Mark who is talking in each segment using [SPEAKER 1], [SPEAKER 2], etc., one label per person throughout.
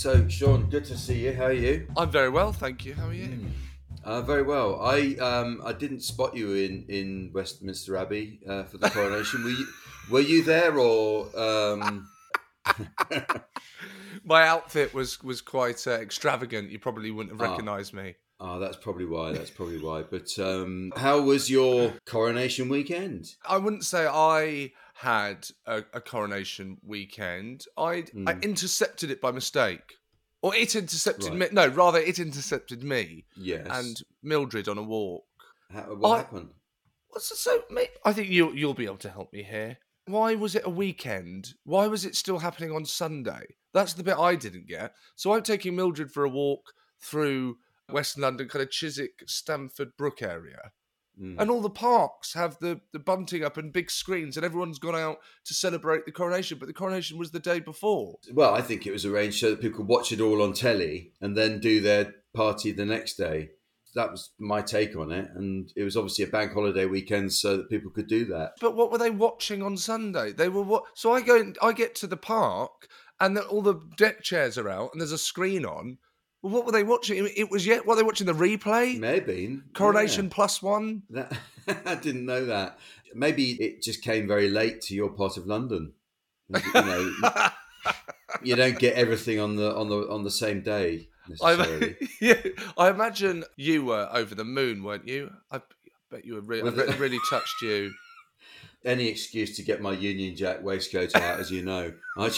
[SPEAKER 1] So, Seann, good to see you. How are you?
[SPEAKER 2] I'm very well, thank you. How are you?
[SPEAKER 1] Uh, very well. I um, I didn't spot you in, in Westminster Abbey uh, for the coronation. were you were you there or? Um...
[SPEAKER 2] My outfit was was quite uh, extravagant. You probably wouldn't have
[SPEAKER 1] Ah.
[SPEAKER 2] recognised me.
[SPEAKER 1] Oh, that's probably why. That's probably why. But um, how was your coronation weekend?
[SPEAKER 2] I wouldn't say I had a, a coronation weekend. I I
[SPEAKER 1] Hmm.
[SPEAKER 2] intercepted it by mistake, or it intercepted
[SPEAKER 1] Right.
[SPEAKER 2] me. No, rather, it intercepted me
[SPEAKER 1] Yes.
[SPEAKER 2] and Mildred on a walk.
[SPEAKER 1] How, what
[SPEAKER 2] I-
[SPEAKER 1] happened?
[SPEAKER 2] So, so I think you'll you'll be able to help me here. Why was it a weekend? Why was it still happening on Sunday? That's the bit I didn't get. So I'm taking Mildred for a walk through West London, kind of Chiswick, Stamford Brook area.
[SPEAKER 1] Mm.
[SPEAKER 2] And all the parks have the, the bunting up and big screens, and everyone's gone out to celebrate the coronation. But the coronation was the day before.
[SPEAKER 1] Well, I think it was arranged so that people could watch it all on telly and then do their party the next day. That was my take on it, and it was obviously a bank holiday weekend so that people could do that.
[SPEAKER 2] But what were they watching on Sunday? They were what? So I go, I get to the park, and all the deck chairs are out, and there's a screen on. Well, what were they watching? It was yet. Were they watching the replay?
[SPEAKER 1] Maybe
[SPEAKER 2] Coronation
[SPEAKER 1] yeah.
[SPEAKER 2] Plus One.
[SPEAKER 1] That, I didn't know that. Maybe it just came very late to your part of London. You know, you don't get everything on the on the on the same day necessarily.
[SPEAKER 2] I, yeah, I imagine you were over the moon, weren't you? I bet you were. Re- I
[SPEAKER 1] Was it-
[SPEAKER 2] it really touched you.
[SPEAKER 1] Any excuse to get my Union Jack waistcoat out, as you know. I,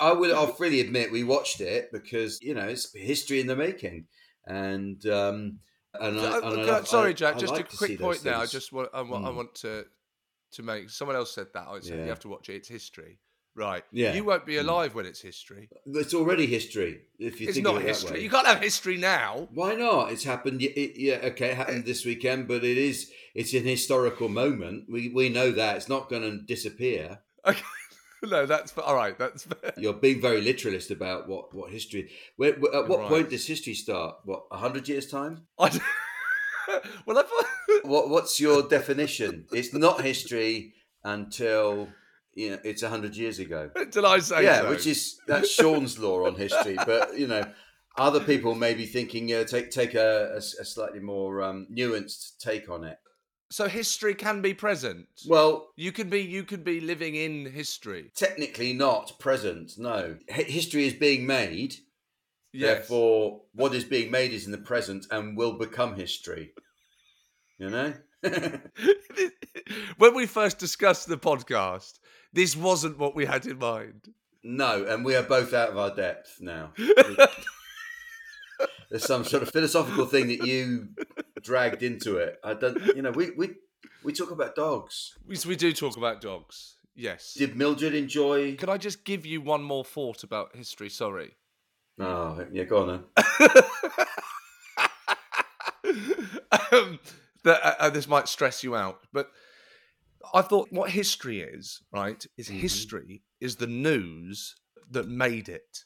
[SPEAKER 1] I will. I'll freely admit we watched it because you know it's history in the making, and um, and, I,
[SPEAKER 2] Uh,
[SPEAKER 1] and I
[SPEAKER 2] sorry, Jack. Just
[SPEAKER 1] like
[SPEAKER 2] a quick point now. I just want. I, want- I
[SPEAKER 1] Mm.
[SPEAKER 2] want to to make. Someone else said that. I said
[SPEAKER 1] Yeah.
[SPEAKER 2] you have to watch it. It's history, right?
[SPEAKER 1] Yeah.
[SPEAKER 2] You won't be
[SPEAKER 1] Mm.
[SPEAKER 2] alive when it's history.
[SPEAKER 1] It's already history. If you
[SPEAKER 2] It's
[SPEAKER 1] think
[SPEAKER 2] not
[SPEAKER 1] of it
[SPEAKER 2] history. You can't have history now.
[SPEAKER 1] Why not? It's happened. It, yeah, okay, it happened this weekend, but it is. It's an historical moment. We we know that it's not going to disappear.
[SPEAKER 2] Okay. no, that's all right. That's fair.
[SPEAKER 1] You're being very literalist about what what history. Where, where- at what
[SPEAKER 2] Right.
[SPEAKER 1] point does history start? What a hundred years time?
[SPEAKER 2] I well, I thought.
[SPEAKER 1] What what's your definition? It's not history until you know it's a hundred years ago.
[SPEAKER 2] Did I say
[SPEAKER 1] yeah,
[SPEAKER 2] so?
[SPEAKER 1] which is that's Seann's law on history. But you know, other people may be thinking, take take a, a a slightly more um, nuanced take on it.
[SPEAKER 2] So. History can be present.
[SPEAKER 1] Well,
[SPEAKER 2] you can be. You can be living in history.
[SPEAKER 1] technically not present. No, H- history is being made.
[SPEAKER 2] Yes.
[SPEAKER 1] Therefore, what is being made is in the present and will become history. You know.
[SPEAKER 2] when we first discussed the podcast, this wasn't what we had in mind.
[SPEAKER 1] No, and we are both out of our depth now. There's some sort of philosophical thing that you dragged into it. I don't, you know, we we we talk about dogs.
[SPEAKER 2] We, we do talk about dogs. Yes.
[SPEAKER 1] Did Mildred enjoy?
[SPEAKER 2] Can I just give you one more thought about history? Sorry.
[SPEAKER 1] Oh, yeah, go on
[SPEAKER 2] um, that, uh, uh, this might stress you out, but I thought what history is, right, is mm-hmm. history is the news that made it,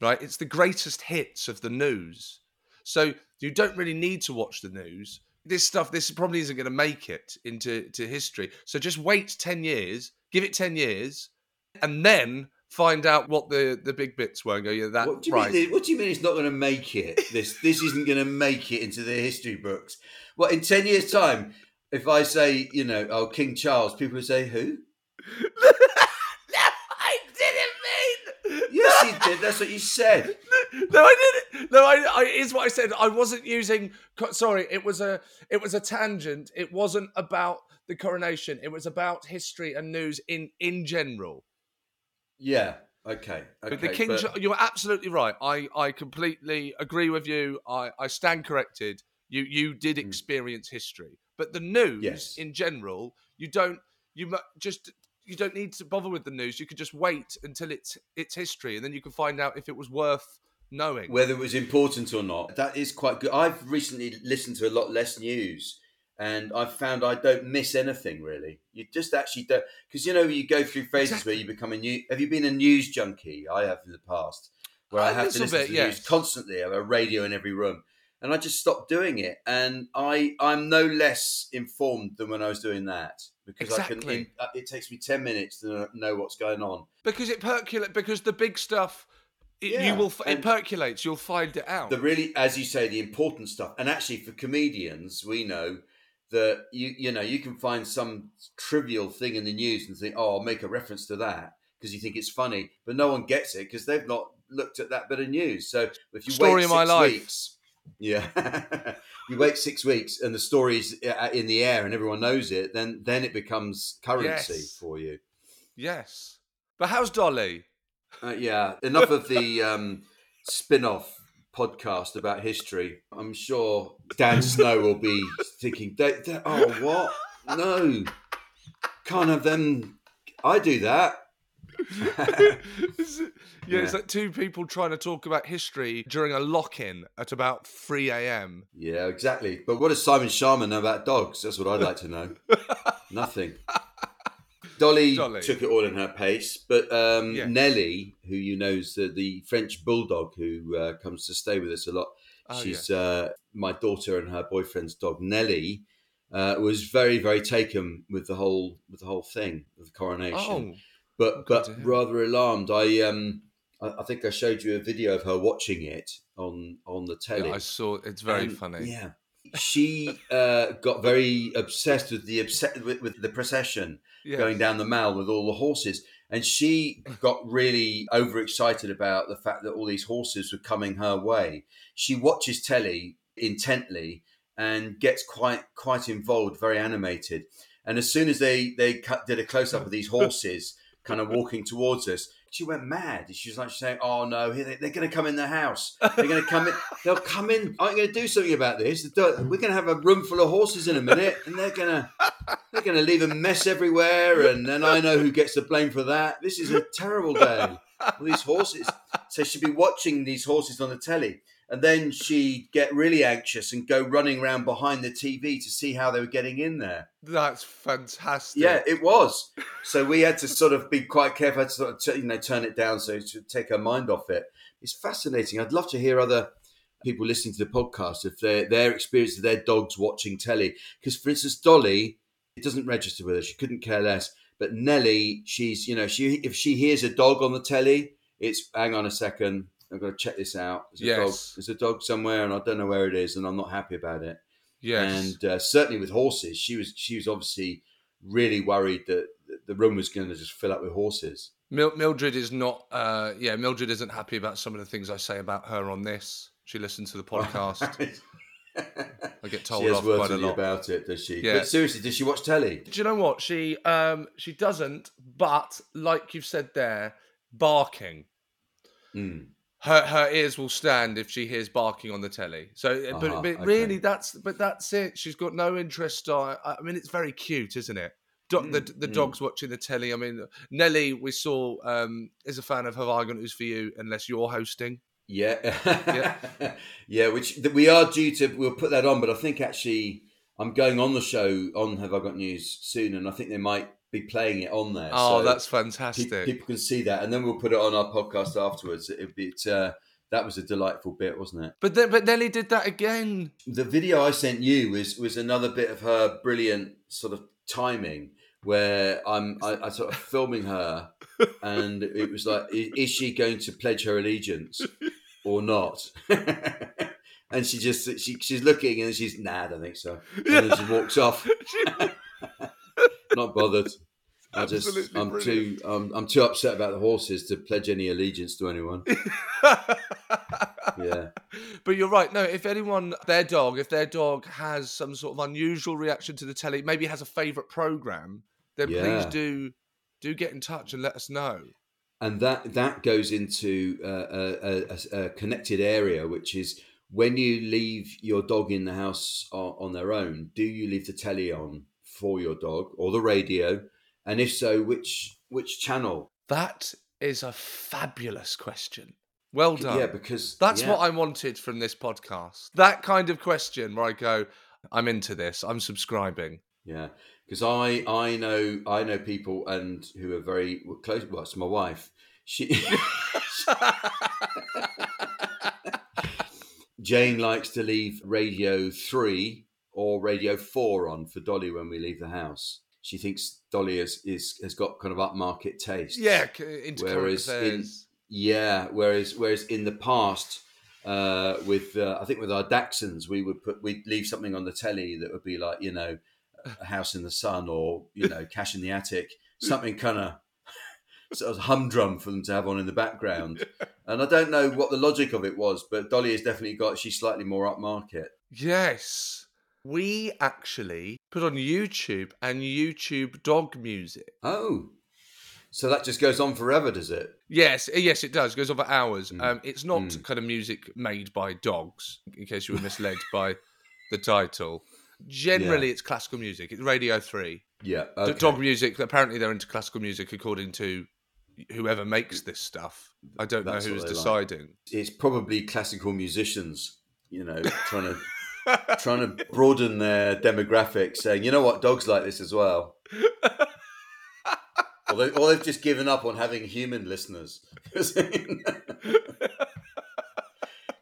[SPEAKER 2] right? It's the greatest hits of the news. So you don't really need to watch the news. This stuff, this probably isn't going to make it into to history. So just wait 10 years, give it 10 years, and then find out what the, the big bits were and go, yeah, that
[SPEAKER 1] what do you
[SPEAKER 2] right.
[SPEAKER 1] Mean, what do you mean it's not going to make it? This this isn't going to make it into the history books. Well, in 10 years' time, if I say, you know, oh, King Charles, people say, who?
[SPEAKER 2] no, I didn't
[SPEAKER 1] mean. Yes, you did. That's what you said.
[SPEAKER 2] No, I didn't. No, I, I is what I said. I wasn't using. Sorry, it was a it was a tangent. It wasn't about the coronation. It was about history and news in in general.
[SPEAKER 1] Yeah. Okay. Okay.
[SPEAKER 2] But the king, but... you're absolutely right. I I completely agree with you. I I stand corrected. You you did hmm. experience history, but the news yes. in general, you don't. You just you don't need to bother with the news. You could just wait until it's it's history, and then you can find out if it was worth knowing
[SPEAKER 1] whether it was important or not. That is quite good. I've recently listened to a lot less news, and I've found I don't miss anything really. You just actually don't because you know you go through phases exactly. where you become a new. Have you been a news junkie? I have in the past, where a I have to listen bit, to the yes. news constantly. I have a radio in every room and I just stopped doing it. And I I'm no less informed than when I was doing that because exactly. I can. In, uh, it takes me ten minutes to know what's going on
[SPEAKER 2] because it percolates. Because the big stuff. It, yeah. You will. It percolates. You'll find it out.
[SPEAKER 1] The really, as you say, the important stuff. And actually, for comedians, we know that you you know you can find some trivial thing in the news and think, oh, I'll make a reference to that because you think it's funny, but no one gets it because they've not looked at that bit of news. So if you
[SPEAKER 2] Story
[SPEAKER 1] wait
[SPEAKER 2] life.
[SPEAKER 1] weeks, yeah. you wait six weeks and the story's uh, in the air and everyone knows it, then then it becomes currency yes. for you.
[SPEAKER 2] Yes. But how's Dolly?
[SPEAKER 1] Uh, yeah. Enough of the um, spin off podcast about history. I'm sure Dan Snow will be thinking, oh, what? No. Can't have them. I do that.
[SPEAKER 2] yeah, yeah, it's like two people trying to talk about history during a lock in at about 3 a.m.
[SPEAKER 1] Yeah, exactly. But what does Simon Schama know about dogs? That's what I'd like to know. Nothing. Dolly, Dolly, took it all in her pace, but um, yeah. Nelly, who you know is the, the French bulldog who uh, comes to stay with us a lot, oh, she's yeah. uh, my daughter and her boyfriend's dog. Nelly uh, was very, very taken with the whole with the whole thing of the coronation. Oh but but rather alarmed. I um I, I, think I showed you a video of her watching it on on the telly.
[SPEAKER 2] Yeah, I saw. It's very and, funny.
[SPEAKER 1] Yeah, she uh, got very obsessed with the obsessed with, with, the procession yes. going down the mall with all the horses. And she got really overexcited about the fact that all these horses were coming her way. She watches telly intently and gets quite quite involved, very animated. And as soon as they they cut, did a close up of these horses, kind of walking towards us. She went mad. She was like saying, "Oh no, they're going to come in the house. They're going to come in. They'll come in. I'm going to do something about this. We're going to have a room full of horses in a minute, and they're going to they're going to leave a mess everywhere, and then I know who gets the blame for that. This is a terrible day. All these horses. So she'd be watching these horses on the telly." And then she'd get really anxious and go running around behind the TV to see how they were getting in there.
[SPEAKER 2] That's fantastic.
[SPEAKER 1] Yeah, it was. So we had to sort of be quite careful to sort of you know turn it down so to take her mind off it. It's fascinating. I'd love to hear other people listening to the podcast if their their experience of their dogs watching telly. Because for instance, Dolly, it doesn't register with her. She couldn't care less. But Nelly, she's you know she if she hears a dog on the telly, it's hang on a second I've got to check this out. There's a yes. dog. There's a dog somewhere, and I don't know where it is, and I'm not happy about it.
[SPEAKER 2] Yes.
[SPEAKER 1] And uh, certainly with horses, she was she was obviously really worried that the room was going to just fill up with horses.
[SPEAKER 2] Mildred is not. Uh, yeah, Mildred isn't happy about some of the things I say about her on this. She listened to the podcast. I get told
[SPEAKER 1] she has
[SPEAKER 2] off
[SPEAKER 1] words
[SPEAKER 2] quite a lot.
[SPEAKER 1] about it, does she?
[SPEAKER 2] Yeah.
[SPEAKER 1] But seriously, does she watch telly?
[SPEAKER 2] Do you know what she um she doesn't? But like you've said there, barking.
[SPEAKER 1] Mm.
[SPEAKER 2] Her her ears will stand if she hears barking on the telly. So, uh, but,
[SPEAKER 1] Uh-huh,
[SPEAKER 2] but
[SPEAKER 1] okay.
[SPEAKER 2] really, that's but that's it. She's got no interest. On, I mean, it's very cute, isn't it? Do, the the
[SPEAKER 1] mm.
[SPEAKER 2] dog's watching the telly. I mean, Nelly, we saw um is a fan of Have I Got News for You? Unless you're hosting.
[SPEAKER 1] Yeah, yeah. Which we are due to. We'll put that on, but I think actually I'm going on the show on Have I Got News soon, and I think they might be playing it on there.
[SPEAKER 2] Oh,
[SPEAKER 1] so
[SPEAKER 2] that's
[SPEAKER 1] pe-
[SPEAKER 2] fantastic.
[SPEAKER 1] people can see that, and then we'll put it on our podcast afterwards. It'd it, uh, that was a delightful bit, wasn't it?
[SPEAKER 2] But then, but Nelly did that again.
[SPEAKER 1] The video I sent you was was another bit of her brilliant sort of timing where I'm I, I sort of filming her, and it was like, is, is she going to pledge her allegiance or not? and she just she, she's looking and she's nah, I don't think so, and then she walks off, not bothered. I just
[SPEAKER 2] Absolutely
[SPEAKER 1] I'm
[SPEAKER 2] brilliant.
[SPEAKER 1] too um, I'm too upset about the horses to pledge any allegiance to anyone. Yeah.
[SPEAKER 2] But you're right. No, if anyone, their dog, if their dog has some sort of unusual reaction to the telly, maybe has a favourite program, then
[SPEAKER 1] Yeah.
[SPEAKER 2] please do do get in touch and let us know.
[SPEAKER 1] and that that goes into uh, a, a, a connected area, which is when you leave your dog in the house on, on their own. Do you leave the telly on for your dog or the radio? And if so, which which channel?
[SPEAKER 2] That is a fabulous question. Well done.
[SPEAKER 1] Yeah, because
[SPEAKER 2] That's
[SPEAKER 1] yeah.
[SPEAKER 2] what I wanted from this podcast. That kind of question where I go, I'm into this. I'm subscribing.
[SPEAKER 1] Yeah, because I I know I know people and who are very close. Well, it's my wife. She Jane likes to leave Radio Three or Radio Four on for Dolly when we leave the house. She thinks Dolly is, is has got kind of upmarket taste.
[SPEAKER 2] yeah,
[SPEAKER 1] Whereas in- Yeah, whereas whereas in the past, uh, with uh, I think with our Dachshunds, we would put we'd leave something on the telly that would be like you know, a house in the sun or you know, cash in the attic, something kind of sort of humdrum for them to have on in the background. And I don't know what the logic of it was, but Dolly has definitely got she's slightly more upmarket.
[SPEAKER 2] Yes. We actually put on YouTube and YouTube dog music.
[SPEAKER 1] Oh, so that just goes on forever, does it?
[SPEAKER 2] Yes, eh, yes, it does. It goes on for hours.
[SPEAKER 1] Mm.
[SPEAKER 2] Um, it's not
[SPEAKER 1] Mm.
[SPEAKER 2] kind of music made by dogs, in case you were misled by the title. Generally, it's classical music. It's Radio 3.
[SPEAKER 1] Yeah. Okay.
[SPEAKER 2] Dog music, apparently they're into classical music according to whoever makes this stuff. I don't
[SPEAKER 1] That's
[SPEAKER 2] know who's
[SPEAKER 1] they like.
[SPEAKER 2] deciding.
[SPEAKER 1] It's probably classical musicians, you know, trying to trying to broaden their demographic, saying, you know what, dogs like this as well. or, they, or they've just given up on having human listeners.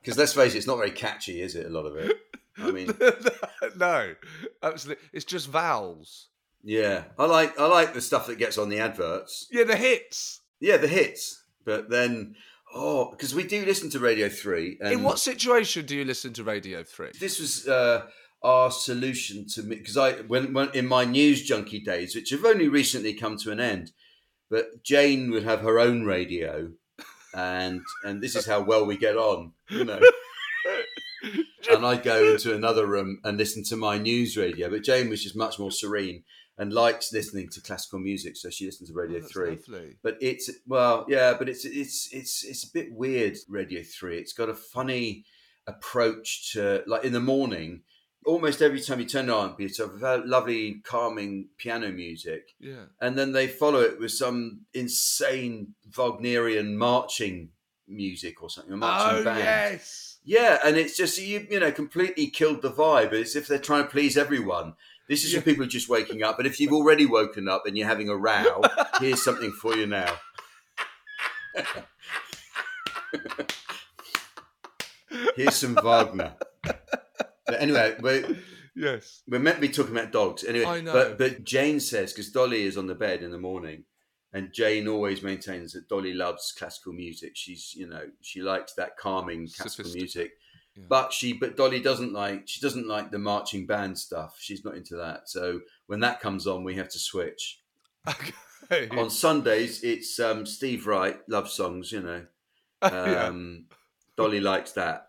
[SPEAKER 1] Because let's face it, it's not very catchy, is it? A lot of it. I mean,
[SPEAKER 2] no, absolutely. It's just vowels.
[SPEAKER 1] yeah, I like I like the stuff that gets on the adverts.
[SPEAKER 2] Yeah, the hits.
[SPEAKER 1] Yeah, the hits. But then, oh, because we do listen to Radio Three. And
[SPEAKER 2] In what situation do you listen to Radio 3?
[SPEAKER 1] this was uh, our solution to me because I when, when in my news junkie days, which have only recently come to an end, but Jane would have her own radio, and and this is how well we get on, you know. and I'd go into another room and listen to my news radio, but Jane was just much more serene and likes listening to classical music, so she listens to Radio
[SPEAKER 2] Oh,
[SPEAKER 1] Three
[SPEAKER 2] lovely.
[SPEAKER 1] but it's well yeah but it's it's it's it's a bit weird radio 3 it's got a funny approach to like in the morning almost every time you turn it on it's a lovely calming piano music
[SPEAKER 2] Yeah.
[SPEAKER 1] and then they follow it with some insane wagnerian marching music or something a marching
[SPEAKER 2] Oh,
[SPEAKER 1] band
[SPEAKER 2] yes.
[SPEAKER 1] yeah and it's just you you know completely killed the vibe it's if they're trying to please everyone this is
[SPEAKER 2] Yeah.
[SPEAKER 1] for people just waking up but if you've already woken up and you're having a row here's something for you now here's some wagner but anyway we're,
[SPEAKER 2] Yes.
[SPEAKER 1] we're meant to be talking about dogs anyway
[SPEAKER 2] I know.
[SPEAKER 1] but but jane says because dolly is on the bed in the morning and jane always maintains that dolly loves classical music she's you know she likes that calming classical music
[SPEAKER 2] Yeah.
[SPEAKER 1] but she but dolly doesn't like she doesn't like the marching band stuff she's not into that so when that comes on we have to switch
[SPEAKER 2] Okay.
[SPEAKER 1] on sundays it's um steve wright love songs you know
[SPEAKER 2] yeah.
[SPEAKER 1] um dolly likes that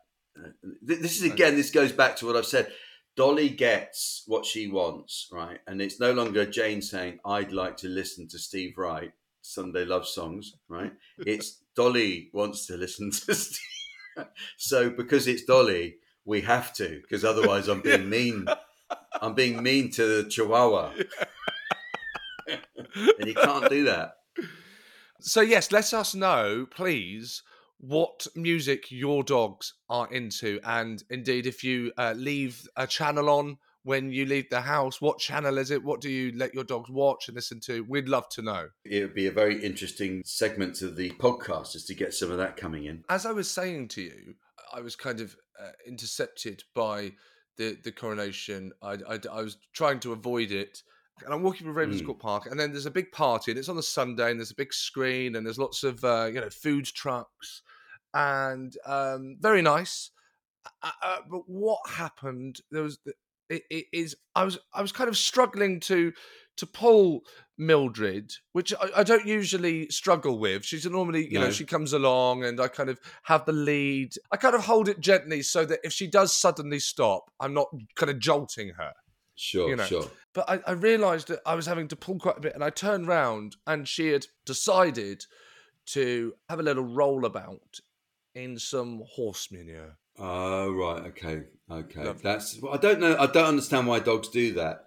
[SPEAKER 1] this is again. This goes back to what I've said. Dolly gets what she wants, right? And it's no longer Jane saying, "I'd like to listen to Steve Wright Sunday love songs," right? It's Dolly wants to listen to Steve. So because it's Dolly, we have to, because otherwise I'm being mean. I'm being mean to the Chihuahua, and you can't do that.
[SPEAKER 2] So yes, let us know, please, what music your dogs are into, and indeed, if you uh, leave a channel on when you leave the house, what channel is it? What do you let your dogs watch and listen to? We'd love to know.
[SPEAKER 1] It would be a very interesting segment of the podcast just to get some of that coming in.
[SPEAKER 2] As I was saying to you, I was kind of uh, intercepted by the the coronation. I, I, I was trying to avoid it. And I'm walking through Ravenscourt mm. Park, and then there's a big party, and it's on a Sunday, and there's a big screen, and there's lots of uh, you know food trucks, and um, very nice. Uh, uh, but what happened? There was is I was I was kind of struggling to to pull Mildred, which I, I, don't usually struggle with. She's normally, you no. know, she comes along and I kind of have the lead. I kind of hold it gently so that if she does suddenly stop, I'm not kind of jolting her.
[SPEAKER 1] Sure, you know? sure.
[SPEAKER 2] But I, I realised that I was having to pull quite a bit, and I turned round and she had decided to have a little roll about in some horse manure.
[SPEAKER 1] Oh right, okay, okay. Lovely. That's I don't know. I don't understand why dogs do that.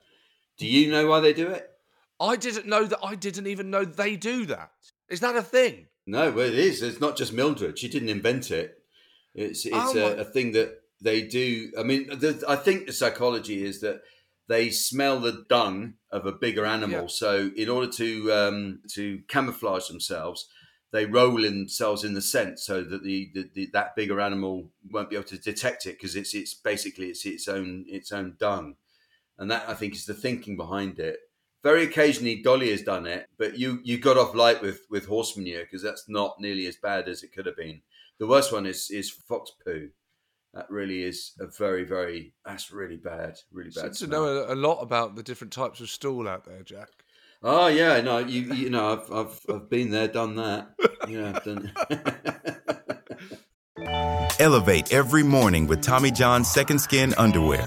[SPEAKER 1] Do you know why they do it?
[SPEAKER 2] I didn't know that. I didn't even know they do that. Is that a thing?
[SPEAKER 1] No, well, it is. It's not just Mildred. She didn't invent it. It's it's oh, a, a, thing that they do. I mean, the, I think the psychology is that they smell the dung of a bigger animal. Yeah. So, in order to um, to camouflage themselves, they roll themselves in the scent so that the, the, the, that bigger animal won't be able to detect it because it's it's basically it's its own its own dung, and that I think is the thinking behind it. Very occasionally, Dolly has done it, but you you got off light with with horse manure because that's not nearly as bad as it could have been. The worst one is is fox poo. That really is a very very that's really bad, really bad.
[SPEAKER 2] to know a, a lot about the different types of stool out there, Jack.
[SPEAKER 1] Oh yeah, no, you you know I've I've, I've been there, done that. Yeah, done.
[SPEAKER 3] Elevate every morning with Tommy John's Second Skin underwear.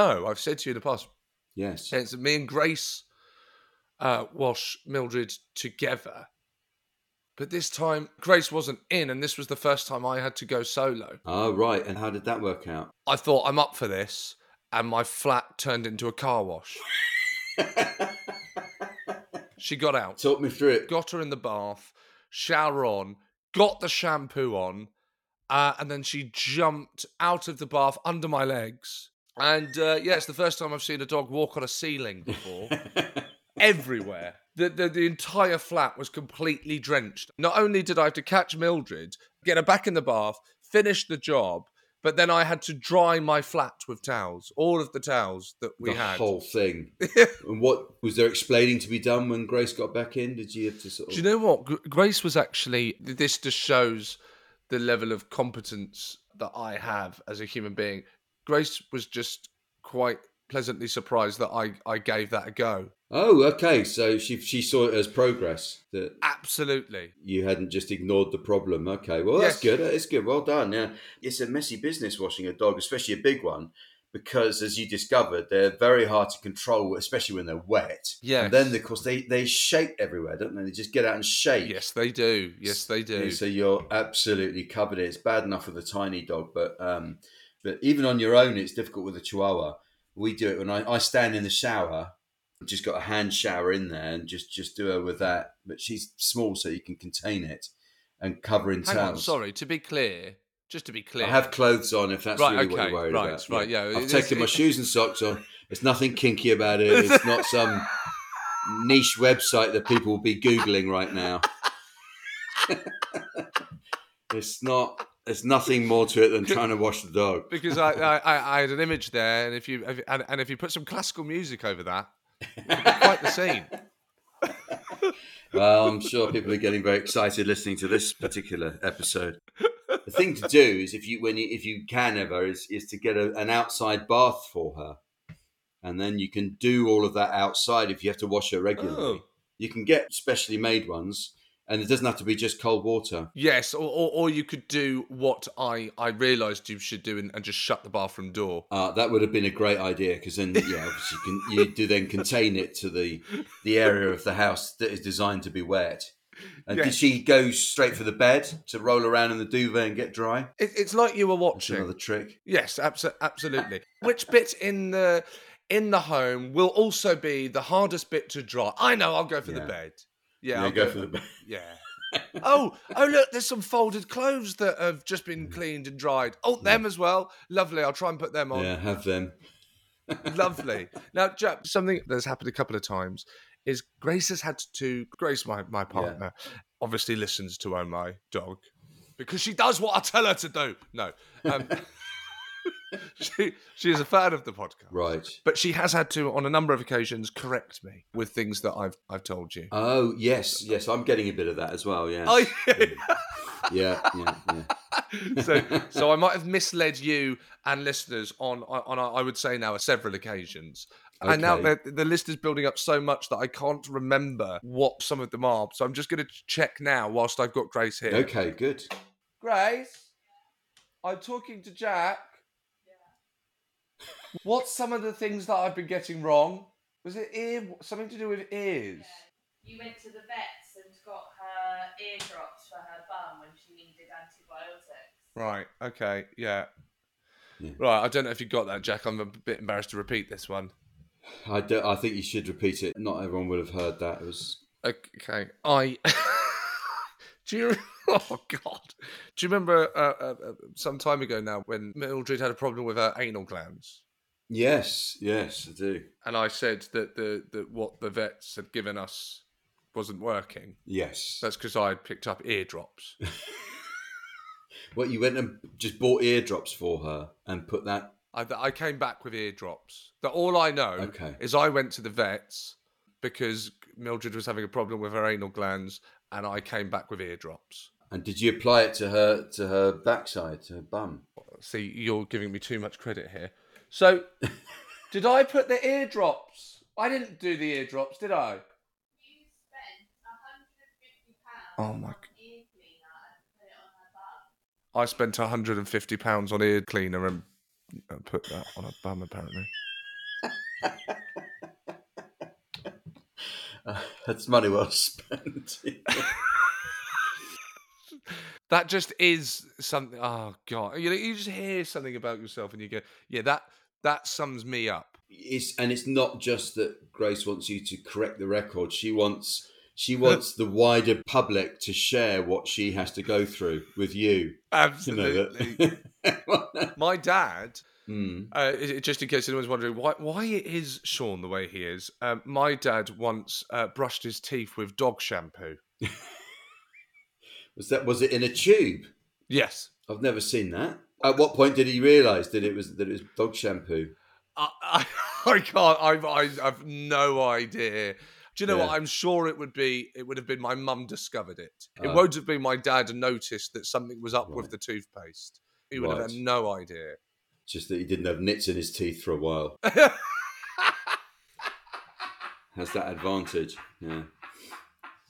[SPEAKER 2] know, I've said to you in the past.
[SPEAKER 1] Yes.
[SPEAKER 2] It's me and Grace uh, wash Mildred together. But this time, Grace wasn't in, and this was the first time I had to go solo.
[SPEAKER 1] Oh, right. And how did that work out?
[SPEAKER 2] I thought, I'm up for this, and my flat turned into a car wash. she got out.
[SPEAKER 1] Talk me through it.
[SPEAKER 2] Got her in the bath, shower on, got the shampoo on, uh, and then she jumped out of the bath under my legs and uh, yeah, it's the first time I've seen a dog walk on a ceiling before. Everywhere. The, the, the entire flat was completely drenched. Not only did I have to catch Mildred, get her back in the bath, finish the job, but then I had to dry my flat with towels, all of the towels that we
[SPEAKER 1] the
[SPEAKER 2] had.
[SPEAKER 1] The whole thing. and what was there explaining to be done when Grace got back in? Did you have to sort of?
[SPEAKER 2] Do you know what? Grace was actually. This just shows the level of competence that I have as a human being. Grace was just quite pleasantly surprised that I, I gave that a go.
[SPEAKER 1] Oh, okay. So she she saw it as progress that
[SPEAKER 2] Absolutely.
[SPEAKER 1] you hadn't just ignored the problem. Okay, well that's
[SPEAKER 2] Yes.
[SPEAKER 1] good. It's good. Well done. Yeah, it's a messy business washing a dog, especially a big one, because as you discovered, they're very hard to control, especially when they're wet.
[SPEAKER 2] Yeah.
[SPEAKER 1] And then of course they they shake everywhere, don't they? They just get out and shake.
[SPEAKER 2] Yes, they do. Yes, they do.
[SPEAKER 1] So you're absolutely covered. It's bad enough with a tiny dog, but um, but even on your own, it's difficult with a Chihuahua. We do it when I, I stand in the shower. Just got a hand shower in there, and just just do her with that. But she's small, so you can contain it and cover in
[SPEAKER 2] Hang on,
[SPEAKER 1] towels.
[SPEAKER 2] sorry. To be clear, just to be clear,
[SPEAKER 1] I have clothes on if that's
[SPEAKER 2] Right,
[SPEAKER 1] really what
[SPEAKER 2] okay,
[SPEAKER 1] you're worried
[SPEAKER 2] right,
[SPEAKER 1] about.
[SPEAKER 2] right, yeah,
[SPEAKER 1] I've
[SPEAKER 2] it's-
[SPEAKER 1] taken my shoes and socks on. There's nothing kinky about it. It's not some niche website that people will be googling right now. it's not. There's nothing more to it than trying to wash the dog.
[SPEAKER 2] because I, I, I- had an image there, and if you if, and, and if you put some classical music over that, quite the scene.
[SPEAKER 1] Well, I'm sure people are getting very excited listening to this particular episode. The thing to do is, if you when you if you can ever, is is to get a, an outside bath for her, and then you can do all of that outside. If you have to wash her regularly,
[SPEAKER 2] Oh.
[SPEAKER 1] you can get specially made ones, and it doesn't have to be just cold water.
[SPEAKER 2] Yes, or, or, or you could do what I, I realised you should do and, and just shut the bathroom door.
[SPEAKER 1] Uh, that would have been a great idea because then, yeah, obviously you, can, you do then contain it to the the area of the house that is designed to be wet. And did she go straight for the bed to roll around in the duvet and get dry?
[SPEAKER 2] It, it's like you were
[SPEAKER 1] That's
[SPEAKER 2] watching.
[SPEAKER 1] another trick.
[SPEAKER 2] Yes, abso- absolutely. Which bit in the in the home will also be the hardest bit to dry? I know. I'll go for the bed. Yeah,
[SPEAKER 1] Yeah,
[SPEAKER 2] I'll
[SPEAKER 1] go for the bed.
[SPEAKER 2] Yeah. oh, oh! Look, there's some folded clothes that have just been cleaned and dried. Oh, them as well. Lovely. I'll try and put them on.
[SPEAKER 1] Yeah, have them.
[SPEAKER 2] Lovely. Now, Jack, something that's happened a couple of times is Grace has had to. Grace, my my partner, obviously listens to Oh My Dog because she does what I tell her to do. No, um, she she is a fan of the podcast,
[SPEAKER 1] Right.
[SPEAKER 2] but she has had to, on a number of occasions, correct me with things that I've I've told you.
[SPEAKER 1] Oh yes, yes. I'm getting a bit of that as well. Yeah.
[SPEAKER 2] Oh, yeah.
[SPEAKER 1] yeah, yeah, yeah.
[SPEAKER 2] so so I might have misled you and listeners on on I would say now several occasions. And now the, the list is building up so much that I can't remember what some of them are. So I'm just going to check now whilst I've got Grace here.
[SPEAKER 1] Okay, good.
[SPEAKER 2] Grace, I'm talking to Jack. What's some of the things that I've been getting wrong? Was it ear something to do with ears?
[SPEAKER 4] You went to the vets and got her eardrops for her bum when she needed antibiotics.
[SPEAKER 2] Right. Okay. Yeah.
[SPEAKER 1] Yeah.
[SPEAKER 2] Right. I don't know if you got that, Jack. I'm a bit embarrassed to repeat this one.
[SPEAKER 1] I, do, I think you should repeat it. Not everyone would have heard that. It was
[SPEAKER 2] Okay, I. Do you? Oh God! Do you remember uh, uh, uh, some time ago now when Mildred had a problem with her anal glands,
[SPEAKER 1] yes, yes, I do.
[SPEAKER 2] and I said that the that what the vets had given us wasn't working.
[SPEAKER 1] Yes.
[SPEAKER 2] That's because I had picked up eardrops.
[SPEAKER 1] What you went and just bought eardrops for her and put that.
[SPEAKER 2] I, I came back with eardrops. That all I know
[SPEAKER 1] Okay.
[SPEAKER 2] is I went to the vets because Mildred was having a problem with her anal glands, and I came back with eardrops.
[SPEAKER 1] And did you apply it to her to her backside, to her bum?
[SPEAKER 2] See, you're giving me too much credit here. So, did I put the eardrops? I didn't do the eardrops, did I?
[SPEAKER 4] You spent £150
[SPEAKER 2] Oh my
[SPEAKER 4] on
[SPEAKER 2] g-
[SPEAKER 4] ear cleaner and put it on her bum.
[SPEAKER 2] I spent 150 pounds on ear cleaner and uh, put that on a bum. Apparently,
[SPEAKER 1] That's money well spent.
[SPEAKER 2] that just is something. Oh god, you know, you just hear something about yourself and you go, "Yeah, that that sums me up."
[SPEAKER 1] it's and it's not just that Grace wants you to correct the record. She wants she wants the wider public to share what she has to go through with you. You know
[SPEAKER 2] Absolutely. My dad
[SPEAKER 1] Hmm.
[SPEAKER 2] Uh, just in case anyone's wondering why why is Seann the way he is, um, my dad once uh, brushed his teeth with dog shampoo.
[SPEAKER 1] Was that was it in a tube?
[SPEAKER 2] Yes,
[SPEAKER 1] I've never seen that. At what point did he realise that it was that it was dog shampoo?
[SPEAKER 2] I, I, I can't. I've, I, I've no idea. Do you know what? I'm sure it would be. It would have been my mum discovered it. It
[SPEAKER 1] Oh.
[SPEAKER 2] won't have been my dad noticed that something was up with the toothpaste. He would have had no idea.
[SPEAKER 1] Just that he didn't have nits in his teeth for a while. has that advantage. Yeah,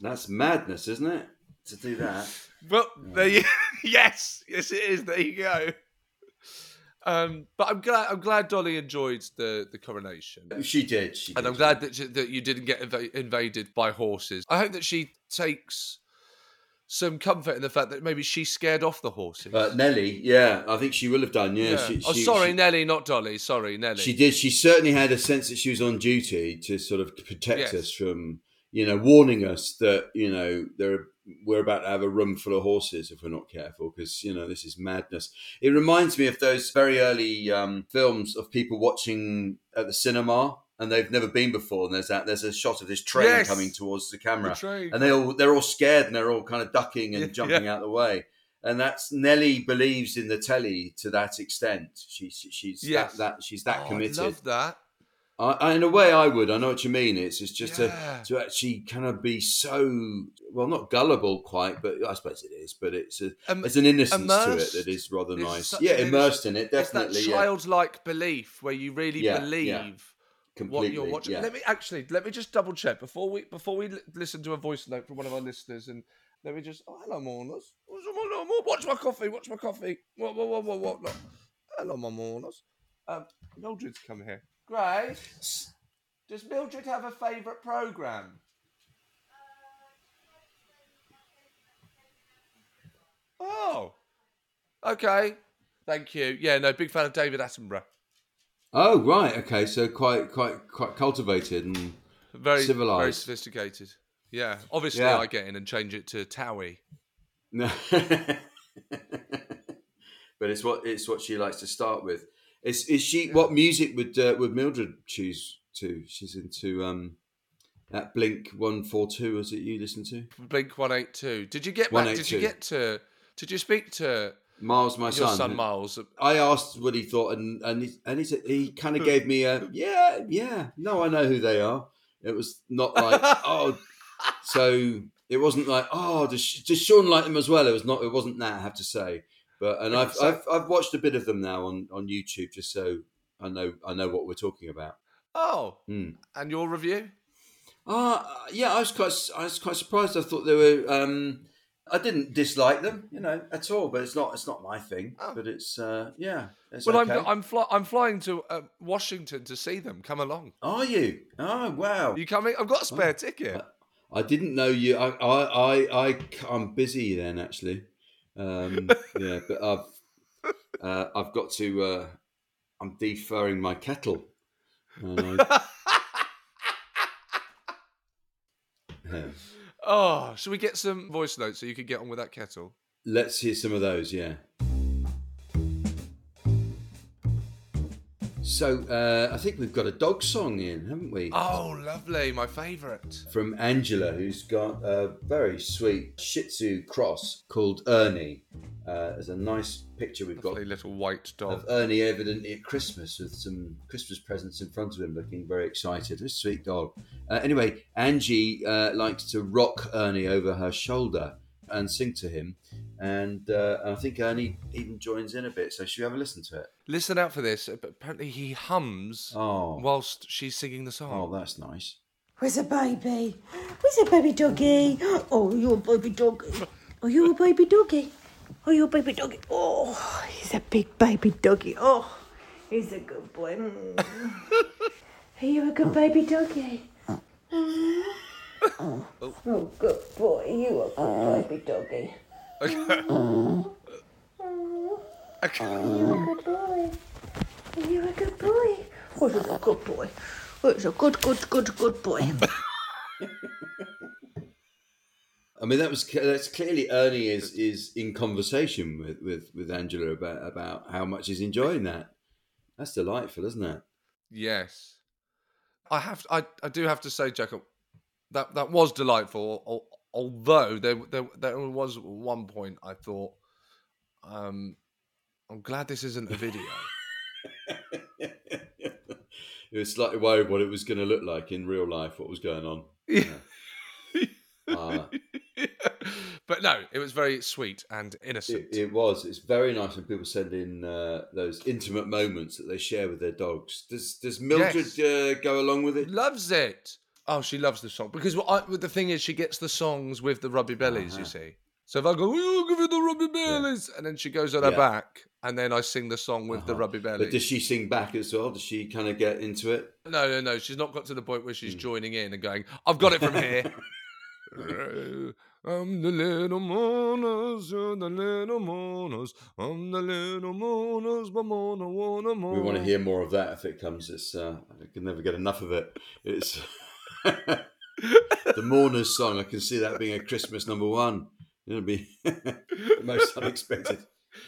[SPEAKER 1] that's madness, isn't it? To do that.
[SPEAKER 2] Well, there you, yes, yes, it is. There you go. Um, but I'm glad. I'm glad Dolly enjoyed the the coronation,
[SPEAKER 1] She did. She
[SPEAKER 2] and
[SPEAKER 1] did.
[SPEAKER 2] I'm glad that she, that you didn't get inv- invaded by horses. I hope that she takes some comfort in the fact that maybe she scared off the horses.
[SPEAKER 1] Uh, Nelly, yeah, I think she will have done. Yeah,
[SPEAKER 2] Yeah.
[SPEAKER 1] She,
[SPEAKER 2] oh,
[SPEAKER 1] she-
[SPEAKER 2] sorry,
[SPEAKER 1] she-
[SPEAKER 2] Nelly, not Dolly. Sorry, Nelly.
[SPEAKER 1] She did. She certainly had a sense that she was on duty to sort of protect
[SPEAKER 2] Yes.
[SPEAKER 1] us from, you know, warning us that you know there we're about to have a room full of horses if we're not careful because you know this is madness. It reminds me of those very early um, films of people watching at the cinema and they've never been before, and there's that there's a shot of this train
[SPEAKER 2] Yes.
[SPEAKER 1] coming towards the camera,
[SPEAKER 2] The
[SPEAKER 1] and they all they're all scared and they're all kind of ducking and
[SPEAKER 2] Yeah,
[SPEAKER 1] jumping
[SPEAKER 2] yeah.
[SPEAKER 1] out the way. And that's Nelly believes in the telly to that extent. She, she she's
[SPEAKER 2] Yes.
[SPEAKER 1] that, that she's that
[SPEAKER 2] Oh,
[SPEAKER 1] committed.
[SPEAKER 2] I love that.
[SPEAKER 1] I, I, in a way, I would. I know what you mean. It's, it's just
[SPEAKER 2] Yeah.
[SPEAKER 1] to to actually kind of be so well, not gullible quite, but I suppose it is. But it's a
[SPEAKER 2] Im-
[SPEAKER 1] it's an innocence to it that is rather nice. Yeah, immersed in it, definitely.
[SPEAKER 2] It's that
[SPEAKER 1] yeah.
[SPEAKER 2] childlike belief where you really
[SPEAKER 1] Yeah, yeah.
[SPEAKER 2] believe what you're watching.
[SPEAKER 1] yeah.
[SPEAKER 2] Let me actually let me just double check before we before we listen to a voice note from one of our listeners and let me just oh hello mourners. Watch my coffee. Watch my coffee. What what what what what? Hello, my mourners. Um, Mildred's come here. Grace, does Mildred have a favourite program? Oh, okay. Thank you. Yeah, no, big fan of David Attenborough.
[SPEAKER 1] Oh right, okay. So quite quite quite cultivated and
[SPEAKER 2] Very
[SPEAKER 1] civilized, very
[SPEAKER 2] sophisticated. Yeah, obviously
[SPEAKER 1] Yeah.
[SPEAKER 2] I get in and change it to Towie.
[SPEAKER 1] No. but it's what it's what she likes to start with. Is is she? What music would uh, would Mildred choose to? She's into um that Blink One Four Two. Was it you listen to?
[SPEAKER 2] Blink One Eight Two. Did you get back? Did you get to? Did you speak to
[SPEAKER 1] Miles, my son.
[SPEAKER 2] son Miles?
[SPEAKER 1] I asked what he thought, and and he, and he said he kind of gave me a yeah, yeah. No, I know who they are. It was not like oh, so it wasn't like oh, does, does Seann like them as well? It was not. It wasn't that. I have to say, but and I've I've, I've watched a bit of them now on on YouTube just so I know I know what we're talking about.
[SPEAKER 2] Oh,
[SPEAKER 1] Hmm.
[SPEAKER 2] and your review?
[SPEAKER 1] Uh yeah, I was quite I was quite surprised. I thought they were. Um, I didn't dislike them, you know, at all. But it's not it's not my thing.
[SPEAKER 2] Oh.
[SPEAKER 1] But it's uh, yeah. It's
[SPEAKER 2] well,
[SPEAKER 1] okay.
[SPEAKER 2] I'm I'm fly, I'm flying to uh, Washington to see them. Come along.
[SPEAKER 1] Are you? Oh wow!
[SPEAKER 2] You coming? I've got a spare ticket.
[SPEAKER 1] I didn't know you. I, I, I, I I'm busy then actually. Um, yeah, but I've, uh, I've got to. Uh, I'm deferring my kettle. I- Yeah.
[SPEAKER 2] Oh, should we get some voice notes so you can get on with that kettle?
[SPEAKER 1] Let's hear some of those. Yeah. So uh, I think we've got a dog song in, haven't we?
[SPEAKER 2] Oh, lovely, my favourite.
[SPEAKER 1] from Angela, who's got a very sweet Shih Tzu cross called Ernie. Uh, there's a nice picture we've got
[SPEAKER 2] Lovely little white dog.
[SPEAKER 1] of Ernie evidently at Christmas with some Christmas presents in front of him, looking very excited. This sweet dog. Uh, anyway, Angie uh, likes to rock Ernie over her shoulder and sing to him, and uh, I think Ernie even joins in a bit. So should we have a listen to it?
[SPEAKER 2] Listen out for this. Apparently, he hums
[SPEAKER 1] Oh,
[SPEAKER 2] whilst she's singing the song.
[SPEAKER 1] oh, that's nice.
[SPEAKER 5] Where's a baby? Where's a baby doggy? Oh, you're a baby doggy. Are you a baby doggy? Are you a baby doggy? Oh, he's a big baby doggy. Oh, he's a good boy. Mm. Are you a good baby doggy? Oh, oh, good boy. You are a good baby doggy.
[SPEAKER 2] Okay. Okay.
[SPEAKER 5] Are you a good boy? You are you a good boy? Oh, he's a good boy. Oh, he's a good, good, good, good boy.
[SPEAKER 1] I mean, that was that's clearly Ernie is is in conversation with with with Angela about about how much he's enjoying that. That's delightful, isn't it?
[SPEAKER 2] Yes, I have. I I do have to say, Jacob, that that was delightful. Although there there there was one point I thought, um, I'm glad this isn't a video.
[SPEAKER 1] He was slightly worried what it was going to look like in real life, what was going on. Uh,
[SPEAKER 2] but no, it was very sweet and innocent.
[SPEAKER 1] it, it was. It's very nice when people send in uh, those intimate moments that they share with their dogs. Does Does Mildred
[SPEAKER 2] Yes.
[SPEAKER 1] uh, go along with it?
[SPEAKER 2] Loves it. Oh, she loves the song because what I, the thing is, she gets the songs with the rubby bellies. You see, so if I go, "Oh, give you the rubby bellies," and then she goes on her back, and then I sing the song with the
[SPEAKER 1] Uh-huh.
[SPEAKER 2] rubby bellies.
[SPEAKER 1] But does she sing back as well? Does she kind of get into it?
[SPEAKER 2] No, no, no. She's not got to the point where she's joining in and going, I've got it from here. I'm the little you're the little. I'm the little but.
[SPEAKER 1] We want to hear more of that if it comes. It's uh, I can never get enough of it. It's the Mourners song. I can see that being a Christmas number one. It'll be the most unexpected.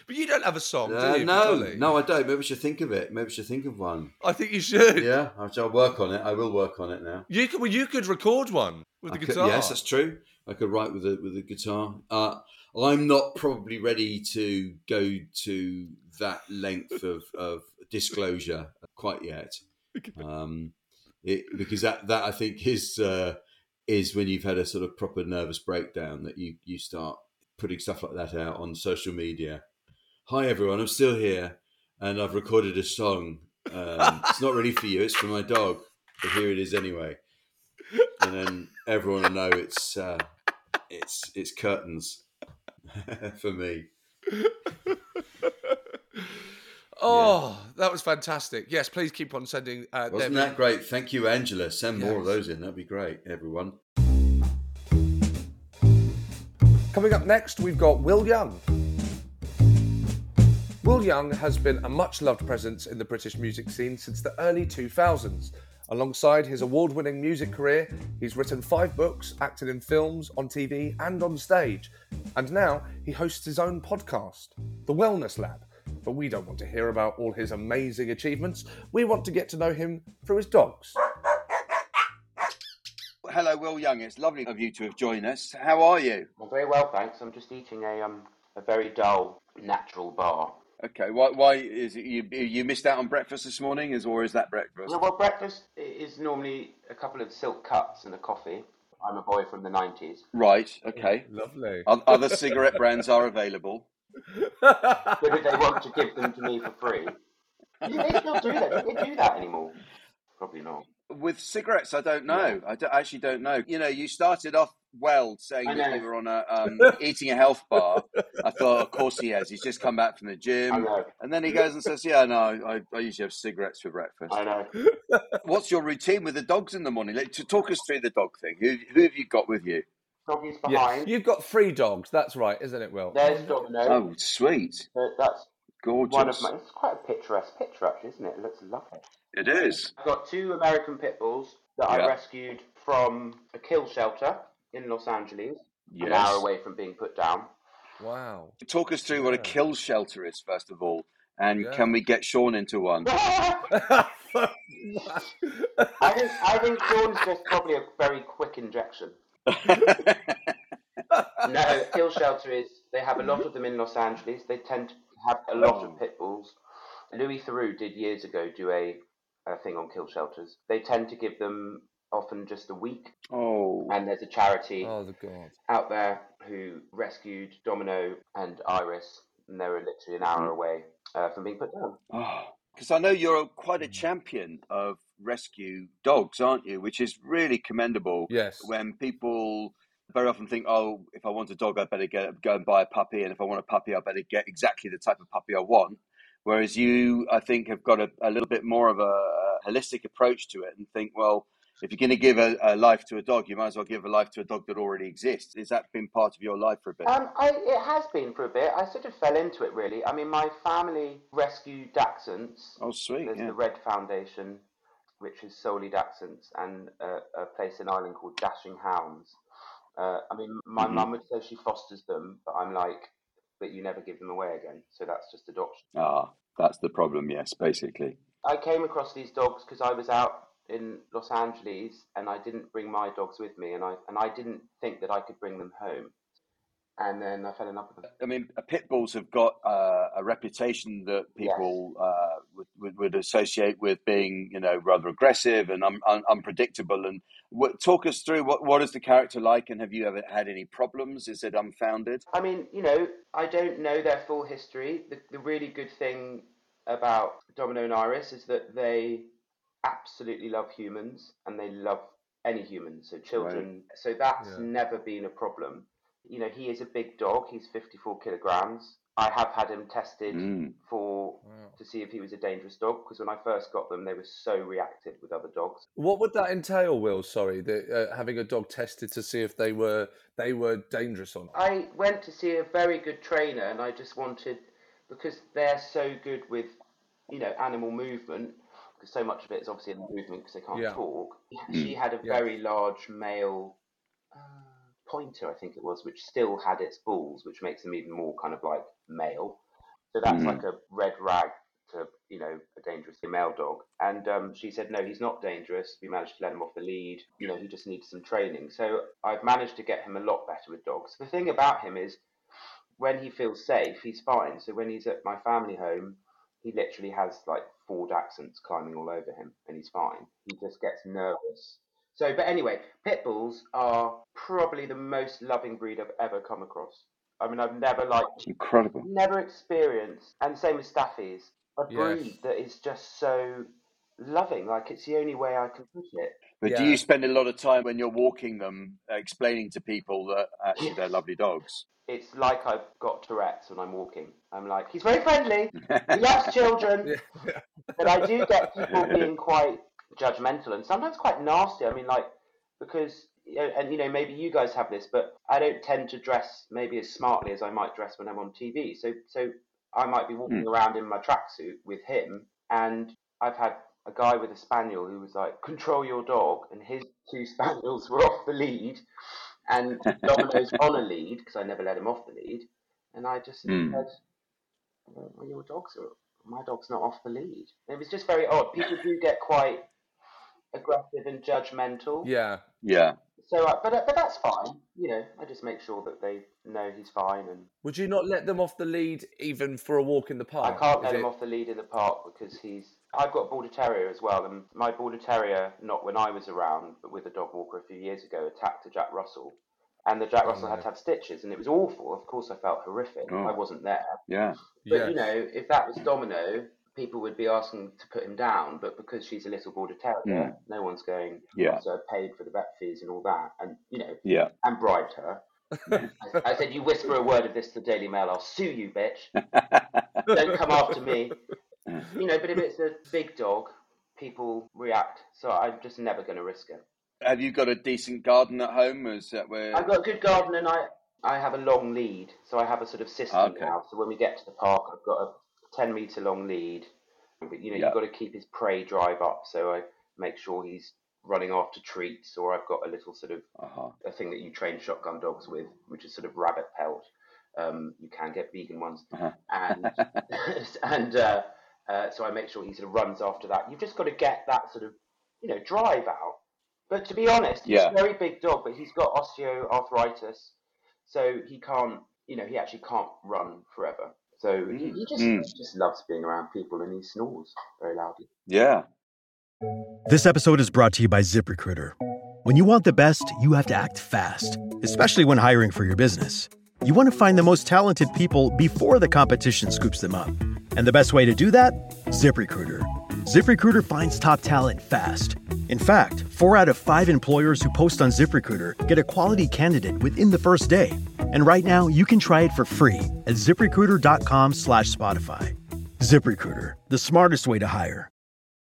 [SPEAKER 2] But you don't have a song,
[SPEAKER 1] Uh,
[SPEAKER 2] do you?
[SPEAKER 1] no,
[SPEAKER 2] Dolly?
[SPEAKER 1] no, I don't. Maybe we should think of it. Maybe we should think of one.
[SPEAKER 2] I think you should.
[SPEAKER 1] Yeah, I'll, work on it. I will work on it now.
[SPEAKER 2] You could, well, you could record one with
[SPEAKER 1] I
[SPEAKER 2] the
[SPEAKER 1] could-
[SPEAKER 2] guitar.
[SPEAKER 1] yes, that's true. I could write with the with the guitar. Uh, I'm not probably ready to go to that length of, of disclosure quite yet, um, it, because that that I think is uh, is when you've had a sort of proper nervous breakdown that you you start putting stuff like that out on social media. Hi everyone, I'm still here, and I've recorded a song. Um, it's not really for you; it's for my dog, but here it is anyway and then everyone will know it's uh, it's it's curtains for me.
[SPEAKER 2] Oh, that was fantastic. Yes, please keep on sending uh,
[SPEAKER 1] Wasn't
[SPEAKER 2] them
[SPEAKER 1] that great? Thank you, Angela. Send more of those in. That'd be great, everyone.
[SPEAKER 2] Coming up next, we've got Will Young. Will Young has been a much loved presence in the British music scene since the early 2000s. Alongside his award winning music career, he's written five books, acted in films, on TV, and on stage. And now he hosts his own podcast, The Wellness Lab. But we don't want to hear about all his amazing achievements. We want to get to know him through his dogs.
[SPEAKER 1] Hello, Will Young. It's lovely of you to have joined us. How are you?
[SPEAKER 6] I'm very well, thanks. I'm just eating a um a very dull natural bar.
[SPEAKER 1] Okay. Why? Why is it you? You missed out on breakfast this morning, is or is that breakfast?
[SPEAKER 6] Yeah, well, breakfast is normally a couple of silk cuts and a coffee. I'm a boy from the 90s.
[SPEAKER 1] Right. Okay.
[SPEAKER 2] Lovely.
[SPEAKER 1] Other cigarette brands are available.
[SPEAKER 6] Whether they want to give them to me for free. Do they still do that? Do they do that anymore? Probably not.
[SPEAKER 1] With cigarettes, I don't know. I, don't- actually don't know. You know, you started off well saying that you were on a um, eating a health bar. I thought, of course he has. He's just come back from the
[SPEAKER 6] I
[SPEAKER 1] gym,
[SPEAKER 6] know.
[SPEAKER 1] and then he goes and says, "Yeah, no, I, I usually have cigarettes for breakfast."
[SPEAKER 6] I know.
[SPEAKER 1] What's your routine with the dogs in the morning? Like, to talk us through the dog thing. Who, who have you got with you?
[SPEAKER 6] Doggy's
[SPEAKER 2] Yeah,
[SPEAKER 6] behind.
[SPEAKER 2] you've got three dogs. That's right, isn't it, Will?
[SPEAKER 6] There's Domino.
[SPEAKER 1] Oh, sweet,
[SPEAKER 6] Uh, That's
[SPEAKER 1] gorgeous.
[SPEAKER 6] one of my. It's quite a picturesque picture, actually, isn't it? It looks lovely.
[SPEAKER 1] It is.
[SPEAKER 6] I've got two American pit bulls that I rescued from a kill shelter in Los Angeles,
[SPEAKER 1] Yes.
[SPEAKER 6] an hour away from being put down.
[SPEAKER 2] Wow.
[SPEAKER 1] Talk us through what a kill shelter is, first of all, and
[SPEAKER 2] Yeah.
[SPEAKER 1] can we get Seann into one?
[SPEAKER 6] I think I think Seann's just probably a very quick injection. No, kill shelter is they have a lot of them in Los Angeles. They tend to have a lot of pit bulls. Louis Theroux did years ago do a, a thing on kill shelters. They tend to give them often just a week,
[SPEAKER 1] oh,
[SPEAKER 6] and there's a charity
[SPEAKER 2] Oh, the God.
[SPEAKER 6] out there who rescued Domino and Iris, and they were literally an hour mm-hmm. away uh, from being put down.
[SPEAKER 1] Ah, because I know you're quite a mm-hmm. champion of rescue dogs, aren't you? Which is really commendable.
[SPEAKER 2] Yes.
[SPEAKER 1] When people very often think, "Oh, if I want a dog, I better get go and buy a puppy, and if I want a puppy, I better get exactly the type of puppy I want." Whereas you, I think, have got a, a little bit more of a, a holistic approach to it, and think, well, if you're going to give a, a life to a dog, you might as well give a life to a dog that already exists. Has that been part of your life for a bit?
[SPEAKER 6] Um, I, it has been for a bit. I sort of fell into it really. I mean, my family rescued Dachshunds.
[SPEAKER 1] oh, sweet.
[SPEAKER 6] There's
[SPEAKER 1] Yeah.
[SPEAKER 6] the Red Foundation, which is solely Dachshunds, and uh, a place in Ireland called Dashing Hounds. Uh, I mean, my
[SPEAKER 1] Mhm.
[SPEAKER 6] mum would say she fosters them, but I'm like, but you never give them away again. So that's just adoption.
[SPEAKER 1] Ah, that's the problem. Yes, basically.
[SPEAKER 6] I came across these dogs because I was out in Los Angeles and I didn't bring my dogs with me, and I and I didn't think that I could bring them home. And then I fell in love with them.
[SPEAKER 1] I mean, pit bulls have got uh, a reputation that people uh, would, would, would associate with being, you know, rather aggressive and un, un, unpredictable. And what, talk us through what what is the character like, and have you ever had any problems? Is it unfounded?
[SPEAKER 6] I mean, you know, I don't know their full history. The, the really good thing about Domino and Iris is that they absolutely love humans and they love any human, so children. So that's
[SPEAKER 1] Yeah.
[SPEAKER 6] never been a problem. You know, he is a big dog. He's 54 kilograms. I have had him tested
[SPEAKER 7] Mm.
[SPEAKER 6] for to see if he was a dangerous dog because when I first got them, they were so reactive with other dogs.
[SPEAKER 2] What would that entail, Will? Sorry, the, uh, having a dog tested to see if they were they were dangerous or not.
[SPEAKER 6] I went to see a very good trainer, and I just wanted because they're so good with you know animal movement. Because so much of it is obviously in the movement because they can't
[SPEAKER 2] Yeah.
[SPEAKER 6] talk.
[SPEAKER 7] Mm.
[SPEAKER 6] She had a
[SPEAKER 2] Yeah.
[SPEAKER 6] very large male uh, pointer, I think it was, which still had its balls, which makes them even more kind of like male. So that's
[SPEAKER 7] Mm.
[SPEAKER 6] like a red rag to you know a dangerous male dog. And um, she said no, he's not dangerous. We managed to let him off the lead. You know, he just needs some training. So I've managed to get him a lot better with dogs. The thing about him is when he feels safe, he's fine. So when he's at my family home, he literally has like four dachshunds climbing all over him, and he's fine. He just gets nervous. So, but anyway, pit bulls are probably the most loving breed I've ever come across. I mean, I've never like
[SPEAKER 7] Incredible.
[SPEAKER 6] never experienced, and same with staffies, a
[SPEAKER 2] Yes.
[SPEAKER 6] breed that is just so loving. Like it's the only way I can put it.
[SPEAKER 7] But do you spend a lot of time when you're walking them uh, explaining to people that actually they're lovely dogs?
[SPEAKER 6] It's like I've got Tourette's when I'm walking. I'm like, he's very friendly. He loves children. but I do get people being quite judgmental and sometimes quite nasty. I mean, like because you know, and you know maybe you guys have this, but I don't tend to dress maybe as smartly as I might dress when I'm on TV. So so I might be walking around in my tracksuit with him, and I've had a guy with a spaniel who was like, "Control your dog," and his two spaniels were off the lead, and Domino's on a lead because I never let him off the lead, and I just
[SPEAKER 7] Mm.
[SPEAKER 6] said, well, your dogs are my dog's not off the lead. It was just very odd. People do get quite aggressive and judgmental.
[SPEAKER 2] Yeah,
[SPEAKER 7] Yeah.
[SPEAKER 6] So, uh, but uh, but that's fine. You know, I just make sure that they know he's fine, and
[SPEAKER 2] Would you not let them off the lead even for a walk in the park?
[SPEAKER 6] I can't
[SPEAKER 2] Is
[SPEAKER 6] let him off the lead in the park because he's. I've got a border terrier as well, and my border terrier, not when I was around, but with a dog walker a few years ago, attacked a Jack Russell, and the Jack
[SPEAKER 2] Oh,
[SPEAKER 6] Russell had to have stitches, and it was awful. Of course, I felt horrific.
[SPEAKER 7] Oh.
[SPEAKER 6] I wasn't there,
[SPEAKER 7] Yeah.
[SPEAKER 6] But
[SPEAKER 2] Yeah.
[SPEAKER 6] you know, if that was Domino, people would be asking to put him down. But because she's a little border terrier,
[SPEAKER 7] Mm.
[SPEAKER 6] no one's going.
[SPEAKER 7] Yeah.
[SPEAKER 6] So I paid for the vet fees and all that, and you know,
[SPEAKER 7] Yeah.
[SPEAKER 6] and bribed her. I, I said, "You whisper a word of this to the Daily Mail, I'll sue you, bitch. Don't come after me." You know, but if it's a big dog, people react. So I'm just never going to risk it.
[SPEAKER 7] Have you got a decent garden at home? Is that where?
[SPEAKER 6] I've got a good garden, and I I have a long lead, so I have a sort of system
[SPEAKER 7] Okay.
[SPEAKER 6] now. So when we get to the park, I've got a ten meter long lead. But you know,
[SPEAKER 7] Yeah.
[SPEAKER 6] you've got to keep his prey drive up, so I make sure he's running after treats, or I've got a little sort of
[SPEAKER 7] Uh-huh.
[SPEAKER 6] a thing that you train shotgun dogs with, which is sort of rabbit pelt. Um, you can get vegan ones,
[SPEAKER 7] Uh-huh.
[SPEAKER 6] and and uh, uh, so I make sure he sort of runs after that. You've just got to get that sort of you know drive out. But to be honest, he's
[SPEAKER 7] Yeah.
[SPEAKER 6] a very big dog, but he's got osteoarthritis, so he can't you know he actually can't run forever. So he, he just
[SPEAKER 7] Mm.
[SPEAKER 6] he just loves being around people, and he snores very loudly.
[SPEAKER 7] Yeah.
[SPEAKER 8] This episode is brought to you by ZipRecruiter. When you want the best, you have to act fast, especially when hiring for your business. You want to find the most talented people before the competition scoops them up. And the best way to do that? ZipRecruiter. ZipRecruiter finds top talent fast. In fact, four out of five employers who post on ZipRecruiter get a quality candidate within the first day. And right now, you can try it for free at ziprecruiter.com slash Spotify. ZipRecruiter, the smartest way to hire.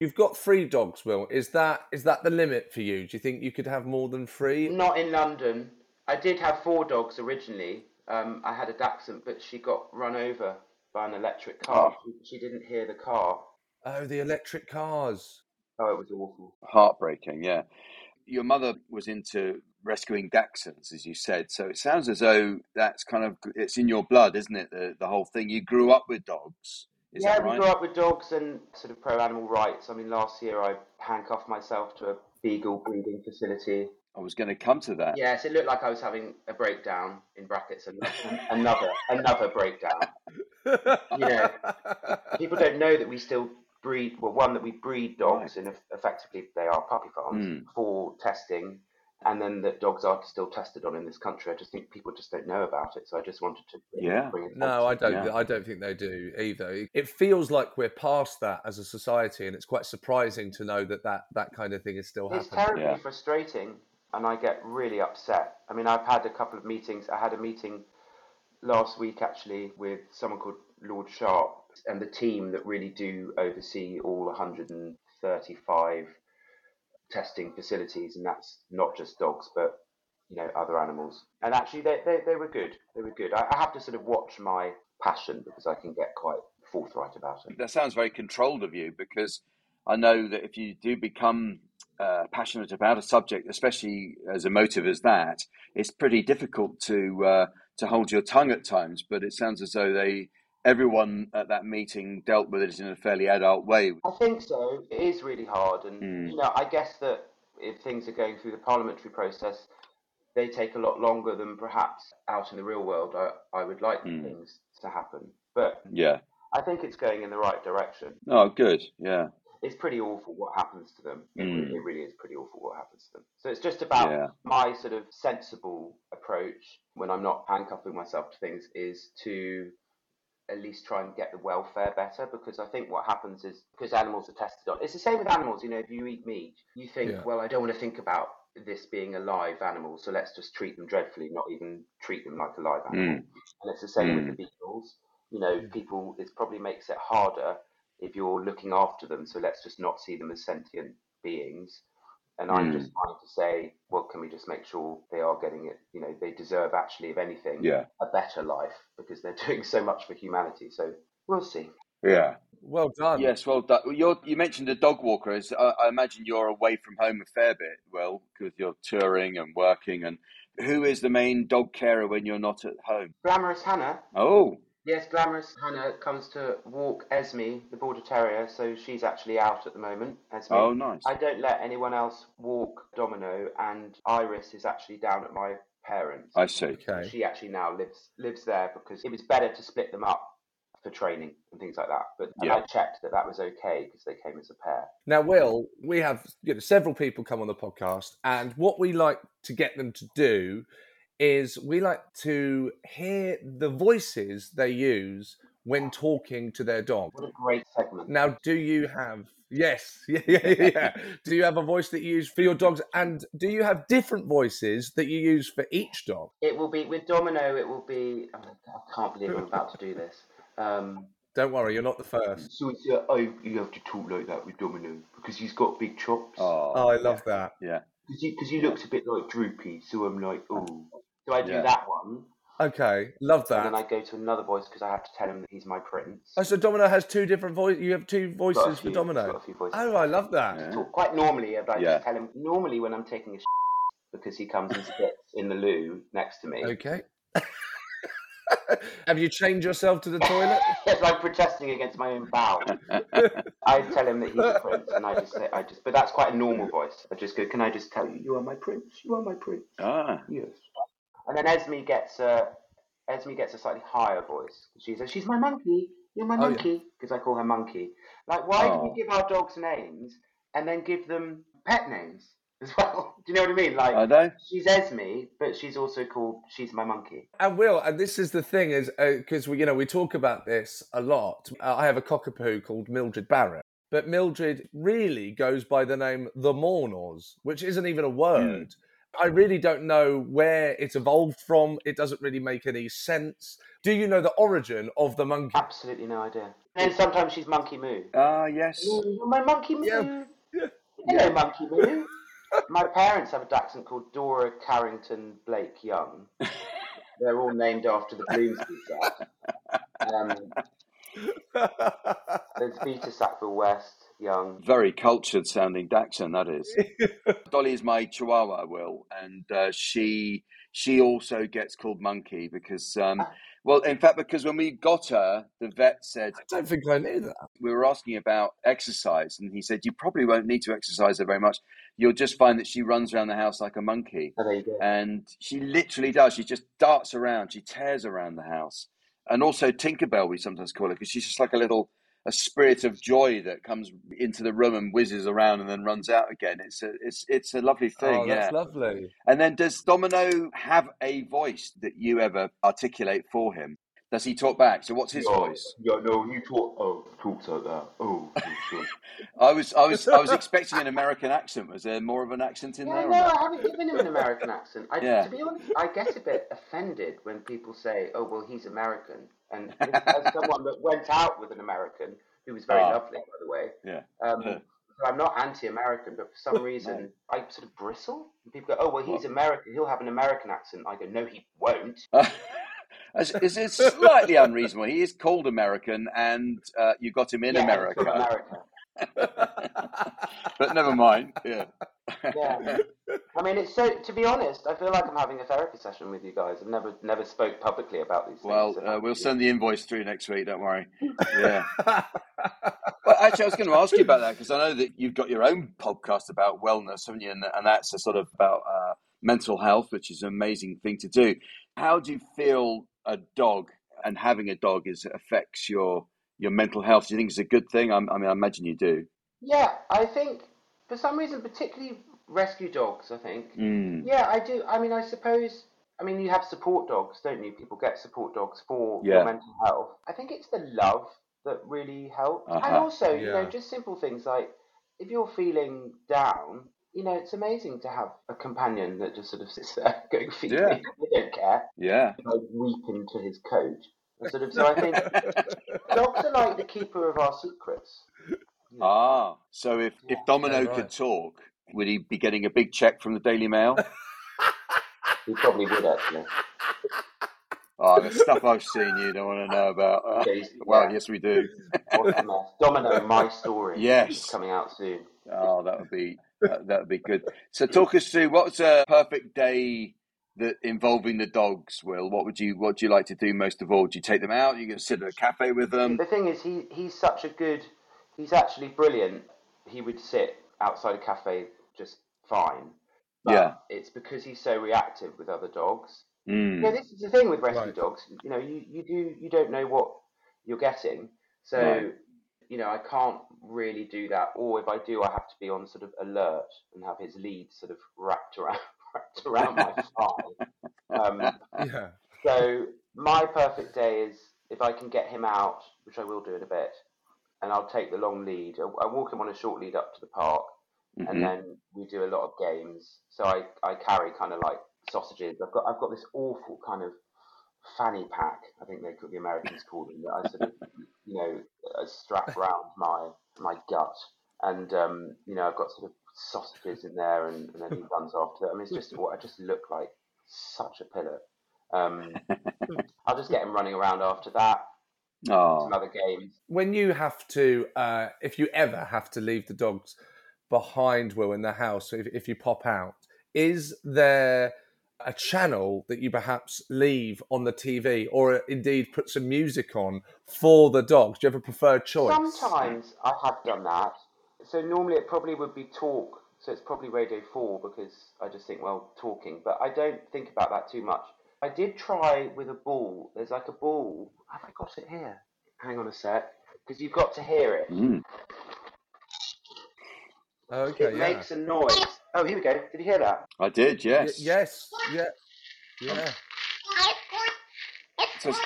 [SPEAKER 2] You've got three dogs, Will. Is that is that the limit for you? Do you think you could have more than three?
[SPEAKER 6] Not in London. I did have four dogs originally. Um, I had a Dachshund, but she got run over by an electric car. She, she didn't hear the car.
[SPEAKER 2] Oh, the electric cars.
[SPEAKER 6] Oh, it was awful.
[SPEAKER 7] Heartbreaking, yeah. Your mother was into rescuing Dachshunds, as you said. So it sounds as though that's kind of it's in your blood, isn't it? The the whole thing. You grew up with dogs. Is
[SPEAKER 6] yeah,
[SPEAKER 7] that
[SPEAKER 6] we grew up with dogs and sort of pro animal rights. I mean, last year I handcuffed myself to a beagle breeding facility.
[SPEAKER 7] I was going to come to that.
[SPEAKER 6] Yes, it looked like I was having a breakdown in brackets, and another another breakdown. You know, people don't know that we still breed. Well, one that we breed dogs, and effectively they are puppy farms
[SPEAKER 7] Mm.
[SPEAKER 6] for testing, and then that dogs are still tested on in this country. I just think people just don't know about it. So I just wanted to bring it.
[SPEAKER 2] No, I don't.
[SPEAKER 6] Yeah.
[SPEAKER 2] I don't think they do either. It feels like we're past that as a society, and it's quite surprising to know that that, that kind of thing is still
[SPEAKER 6] It's
[SPEAKER 2] happening.
[SPEAKER 6] terribly frustrating, and I get really upset. I mean, I've had a couple of meetings. I had a meeting last week actually with someone called Lord Sharpe and the team that really do oversee all 135 testing facilities, and that's not just dogs, but you know other animals. And actually, they they, they were good. They were good. I, I have to sort of watch my passion because I can get quite forthright about it.
[SPEAKER 7] That sounds very controlled of you because I know that if you do become uh, passionate about a subject, especially as emotive as that, it's pretty difficult to uh, to hold your tongue at times. But it sounds as though they everyone at that meeting dealt with it in a fairly adult way.
[SPEAKER 6] I think so. It is really hard, and
[SPEAKER 7] Mm.
[SPEAKER 6] you know, I guess that if things are going through the parliamentary process, they take a lot longer than perhaps out in the real world. I, I would like
[SPEAKER 7] Mm.
[SPEAKER 6] things to happen, but
[SPEAKER 7] Yeah.
[SPEAKER 6] I think it's going in the right direction.
[SPEAKER 7] Oh, good. Yeah.
[SPEAKER 6] It's pretty awful what happens to them. It,
[SPEAKER 7] Mm.
[SPEAKER 6] really, it really is pretty awful what happens to them. So it's just about
[SPEAKER 7] Yeah.
[SPEAKER 6] my sort of sensible approach when I'm not handcuffing myself to things is to at least try and get the welfare better because I think what happens is because animals are tested on it's the same with animals, you know, if you eat meat, you think,
[SPEAKER 2] Yeah.
[SPEAKER 6] well, I don't want to think about this being a live animal, so let's just treat them dreadfully, not even treat them like a live animal.
[SPEAKER 7] Mm.
[SPEAKER 6] And it's the same with
[SPEAKER 7] Mm.
[SPEAKER 6] the beagles. You know, people it probably makes it harder if you're looking after them, so let's just not see them as sentient beings. And I'm
[SPEAKER 7] Mm.
[SPEAKER 6] just trying to say, well, can we just make sure they are getting it? You know, they deserve actually, if anything,
[SPEAKER 7] Yeah.
[SPEAKER 6] a better life because they're doing so much for humanity. So we'll see.
[SPEAKER 7] Yeah.
[SPEAKER 2] Well done.
[SPEAKER 7] Yes, well done. You're, you mentioned the dog walker. Is I, I imagine you're away from home a fair bit. Well, because you're touring and working. And who is the main dog carer when you're not at home?
[SPEAKER 6] Glamorous Hannah.
[SPEAKER 7] Oh,
[SPEAKER 6] Yes, Glamorous Hannah comes to walk Esme, the Border Terrier, so she's actually out at the moment. Esme.
[SPEAKER 7] Oh, nice.
[SPEAKER 6] I don't let anyone else walk Domino, and Iris is actually down at my parents.
[SPEAKER 7] I see.
[SPEAKER 2] Okay.
[SPEAKER 6] She actually now lives lives there because it was better to split them up for training and things like that. But
[SPEAKER 2] Yeah.
[SPEAKER 6] I checked that that was okay because they came as a pair.
[SPEAKER 2] Now, Will, we have you know, several people come on the podcast, and what we like to get them to do is we like to hear the voices they use when talking to their dog.
[SPEAKER 6] What a great segment.
[SPEAKER 2] Now, do you have yes, yeah, yeah, yeah, yeah. do you have a voice that you use for your dogs, and do you have different voices that you use for each dog?
[SPEAKER 6] It will be with Domino. It will be. oh, I can't believe I'm about to do this. Um,
[SPEAKER 2] Don't worry, you're not the first.
[SPEAKER 6] so it's, uh, oh, you have to talk like that with Domino because he's got big chops.
[SPEAKER 7] Oh,
[SPEAKER 2] Oh, I love that.
[SPEAKER 7] Yeah.
[SPEAKER 6] Because he, 'cause he looks a bit like droopy, so I'm like, oh. So I do
[SPEAKER 2] Yeah.
[SPEAKER 6] that one,
[SPEAKER 2] Okay, love that.
[SPEAKER 6] and then. I go to another voice because I have to tell him that he's my prince.
[SPEAKER 2] Oh, so Domino has two different voices. You have two voices
[SPEAKER 6] Got a
[SPEAKER 2] for Domino.
[SPEAKER 6] got a few voices.
[SPEAKER 2] Oh, I love that.
[SPEAKER 6] Talk quite normally, I
[SPEAKER 2] Yeah.
[SPEAKER 6] just tell him normally when I'm taking a because he comes and sits in the loo next to me.
[SPEAKER 2] Okay. Have you chained yourself to the toilet?
[SPEAKER 6] It's like protesting against my own bowel. I tell him that he's a prince, and I just say, I just, but that's quite a normal voice. I just go, can I just tell you, you are my prince, you are my prince.
[SPEAKER 7] Ah.
[SPEAKER 6] Yes. And then Esme gets a, Esme gets a slightly higher voice. She says, she's my monkey, you're my
[SPEAKER 2] Oh,
[SPEAKER 6] monkey, because I call her monkey. Like, why do
[SPEAKER 7] Oh.
[SPEAKER 6] we give our dogs names and then give them pet names as well? Do you know what I mean? Like,
[SPEAKER 7] I know.
[SPEAKER 6] she's Esme, but she's also called, she's my monkey.
[SPEAKER 2] And Will, and this is the thing is because we, you know, we talk about this a lot. Uh, I have a cockapoo called Mildred Barrett, but Mildred really goes by the name the Mourners, which isn't even a word. I really don't know where it evolved from. It doesn't really make any sense. Do you know the origin of the monkey?
[SPEAKER 6] Absolutely no idea. And then sometimes she's Monkey Moo.
[SPEAKER 1] Ah, yes.
[SPEAKER 6] Ooh, my Monkey Moo.
[SPEAKER 2] Yeah.
[SPEAKER 6] Hello, Monkey Moo. my parents have a dachshund called Dora Carrington Blake Young. They're all named after the Bloomsbury set. Um, there's Vita Sackville West, Young.
[SPEAKER 1] Very cultured sounding Dachshund, that is. Dolly is my Chihuahua, Will, and uh, she she also gets called Monkey because, um, well, in fact, because when we got her, the vet said,
[SPEAKER 2] I don't think I knew that.
[SPEAKER 1] we were asking about exercise, and he said, You probably won't need to exercise her very much. You'll just find that she runs around the house like a monkey.
[SPEAKER 6] Oh, there you go.
[SPEAKER 1] And she literally does. She just darts around, she tears around the house. And also Tinkerbell, we sometimes call her, because she's just like a little a spirit of joy that comes into the room and whizzes around and then runs out again. It's a it's it's a lovely thing.
[SPEAKER 2] oh, that's
[SPEAKER 1] yeah.
[SPEAKER 2] lovely.
[SPEAKER 1] And then does Domino have a voice that you ever articulate for him? Does he talk back? So what's his
[SPEAKER 6] Yeah,
[SPEAKER 1] voice?
[SPEAKER 6] Yeah, no, you talk. Oh, talks like that. Oh, sure.
[SPEAKER 1] I was I was I was expecting an American accent. Was there more of an accent in
[SPEAKER 6] Yeah,
[SPEAKER 1] there? or
[SPEAKER 6] no,
[SPEAKER 1] not?
[SPEAKER 6] I haven't given him an American accent. I,
[SPEAKER 1] Yeah.
[SPEAKER 6] To be honest, I get a bit offended when people say, "Oh, well, he's American," and as someone that went out with an American who was very
[SPEAKER 1] Ah.
[SPEAKER 6] lovely, by the way.
[SPEAKER 1] Yeah.
[SPEAKER 6] Um,
[SPEAKER 1] Yeah.
[SPEAKER 6] so I'm not anti-American, but for some reason I sort of bristle. And people go, "Oh, well, he's American. He'll have an American accent." I go, "No, he won't."
[SPEAKER 1] It's, it's, it's slightly unreasonable. He is called American, and uh, you got him in
[SPEAKER 6] Yeah,
[SPEAKER 1] America.
[SPEAKER 6] America.
[SPEAKER 1] but never mind. Yeah.
[SPEAKER 6] Yeah. I mean, it's so. To be honest, I feel like I'm having a therapy session with you guys. I've never, never spoke publicly about these things.
[SPEAKER 1] Well, uh, we'll send the invoice through next week. Don't worry. Yeah. well, actually, I was going to ask you about that because I know that you've got your own podcast about wellness, haven't you? And, and that's a sort of about uh, mental health, which is an amazing thing to do. How do you feel a dog and having a dog is affects your your mental health? Do you think it's a good thing? I'm, I mean, I imagine you do.
[SPEAKER 6] Yeah, I think for some reason, particularly rescue dogs, I think.
[SPEAKER 1] Mm.
[SPEAKER 6] Yeah, I do. I mean, I suppose. I mean, you have support dogs, don't you? People get support dogs for
[SPEAKER 1] Yeah.
[SPEAKER 6] your mental health. I think it's the love that really helps, and
[SPEAKER 1] Uh-huh.
[SPEAKER 6] also, you know, just simple things like if you're feeling down. You know, it's amazing to have a companion that just sort of sits there going, "Feed
[SPEAKER 1] Yeah.
[SPEAKER 6] me." They don't care.
[SPEAKER 1] Yeah.
[SPEAKER 6] Like weeping to his coat. And sort of. So I think dogs are like the keeper of our secrets.
[SPEAKER 1] Ah, so if, if Domino
[SPEAKER 6] Yeah, right.
[SPEAKER 1] could talk, would he be getting a big check from the Daily Mail?
[SPEAKER 6] He probably would actually.
[SPEAKER 1] Oh, the stuff I've seen you don't want to know about. Uh,
[SPEAKER 6] Okay,
[SPEAKER 1] well,
[SPEAKER 6] yeah.
[SPEAKER 1] yes, we do.
[SPEAKER 6] What a mess. Domino, my story.
[SPEAKER 1] Yes.
[SPEAKER 6] coming out soon.
[SPEAKER 1] Oh, that would be that, that would be good. So, talk us through what's a perfect day that involving the dogs. Will what would you what would you like to do most of all? Do you take them out? You going to sit at a cafe with them?
[SPEAKER 6] The thing is, he he's such a good. He's actually brilliant. He would sit outside a cafe just fine. But
[SPEAKER 1] Yeah.
[SPEAKER 6] It's because he's so reactive with other dogs.
[SPEAKER 1] Mm.
[SPEAKER 6] You know, this is the thing with rescue
[SPEAKER 2] Right.
[SPEAKER 6] dogs. You know, you, you do you don't know what you're getting, so
[SPEAKER 1] Right.
[SPEAKER 6] you know I can't really do that. Or if I do, I have to be on sort of alert and have his lead sort of wrapped around wrapped around my thigh. Um,
[SPEAKER 2] Yeah.
[SPEAKER 6] so my perfect day is if I can get him out, which I will do in a bit, and I'll take the long lead. I I walk him on a short lead up to the park,
[SPEAKER 1] Mhm.
[SPEAKER 6] and then we do a lot of games. So I, I carry kind of like sausages. I've got I've got this awful kind of fanny pack. I think they call the Americans call them that I sort of you know uh, strap around my my gut, and um, you know I've got sort of sausages in there, and, and then he runs after. I mean, it's just what I just look like such a pillar. Um, I'll just get him running around after that.
[SPEAKER 1] Oh.
[SPEAKER 6] Some other games.
[SPEAKER 2] when you have to, uh, if you ever have to leave the dogs behind Will in the house, if, if you pop out, is there a channel that you perhaps leave on the TV or indeed put some music on for the dogs? Do you have a preferred choice?
[SPEAKER 6] Sometimes I have done that. So normally it probably would be talk. So it's probably Radio 4 because I just think, well, talking. But I don't think about that too much. I did try with a ball. There's like a ball. Have I got it here? Hang on a sec. Because you've got to hear it.
[SPEAKER 1] Mm.
[SPEAKER 2] Okay,
[SPEAKER 6] it
[SPEAKER 2] yeah.
[SPEAKER 6] makes a noise. Oh, here we go. Did you hear that?
[SPEAKER 1] I did, yes.
[SPEAKER 2] Y- yes, yeah, yeah.
[SPEAKER 1] So it's,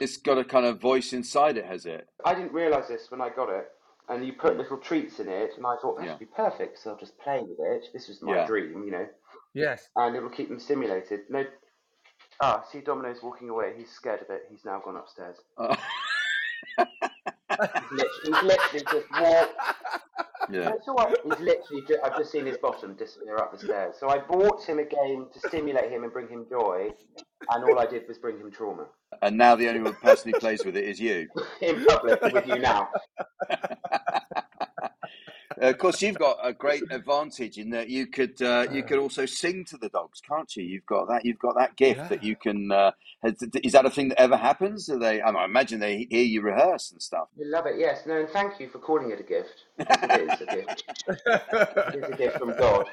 [SPEAKER 1] it's got a kind of voice inside it, has it?
[SPEAKER 6] I didn't realise this when I got it. And you put little treats in it, and I thought that
[SPEAKER 1] Yeah.
[SPEAKER 6] should be perfect, so I'll just play with it. This was my
[SPEAKER 1] Yeah.
[SPEAKER 6] dream, you know.
[SPEAKER 2] Yes.
[SPEAKER 6] And it will keep them stimulated. No. Ah, see Domino's walking away. He's scared of it. He's now gone upstairs.
[SPEAKER 1] Oh.
[SPEAKER 6] he's, literally, he's literally just walked.
[SPEAKER 1] Yeah.
[SPEAKER 6] It's all right. He's literally. Ju- I've just seen his bottom disappear up the stairs. So I bought him a game to stimulate him and bring him joy, and all I did was bring him trauma
[SPEAKER 1] And now the only one person who plays with it is you.
[SPEAKER 6] in public with you now.
[SPEAKER 1] Of course, you've got a great advantage in that you could uh, you could also sing to the dogs, can't you? You've got that. You've got that gift that you can. Uh, has, is that a thing that ever happens? Do they? I imagine they hear you rehearse and stuff.
[SPEAKER 6] We love it. Yes. No. And thank you for calling it a gift. It is a gift. it is a gift from God.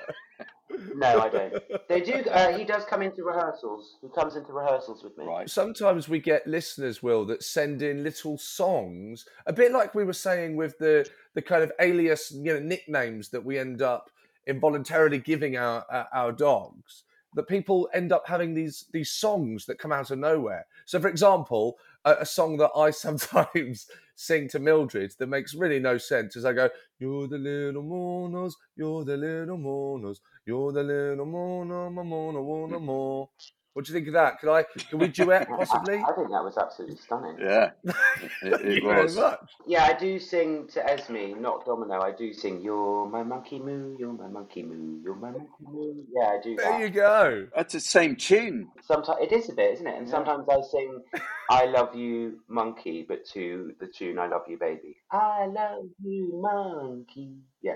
[SPEAKER 6] No, I don't. They do. Uh, he does come into rehearsals. He comes into rehearsals with me.
[SPEAKER 1] Right.
[SPEAKER 2] Sometimes we get listeners, Will, that send in little songs, a bit like we were saying with the the kind of alias, you know, nicknames that we end up involuntarily giving our our, our dogs. That people end up having these these songs that come out of nowhere. So, for example, a, a song that I sometimes sing to Mildred that makes really no sense is I go, "You're the little mourners, you're the little mourners, you're the little mourner, my mourner, mm. mourner, more." What do you think of that? Can I? Can we duet possibly?
[SPEAKER 6] I, I think that was absolutely stunning.
[SPEAKER 1] Yeah, it,
[SPEAKER 2] Thank
[SPEAKER 1] it
[SPEAKER 2] you very
[SPEAKER 1] was.
[SPEAKER 2] much.
[SPEAKER 6] Yeah, I do sing to Esme, not Domino. I do sing, You're my monkey moo, you're my monkey moo, you're my monkey moo. Yeah, I do
[SPEAKER 2] There
[SPEAKER 6] that.
[SPEAKER 2] you go.
[SPEAKER 1] That's the same tune.
[SPEAKER 6] Sometimes it is a bit, isn't it? And sometimes I sing, I love you, monkey, but to the tune, I love you, baby. I love you, monkey. Yeah.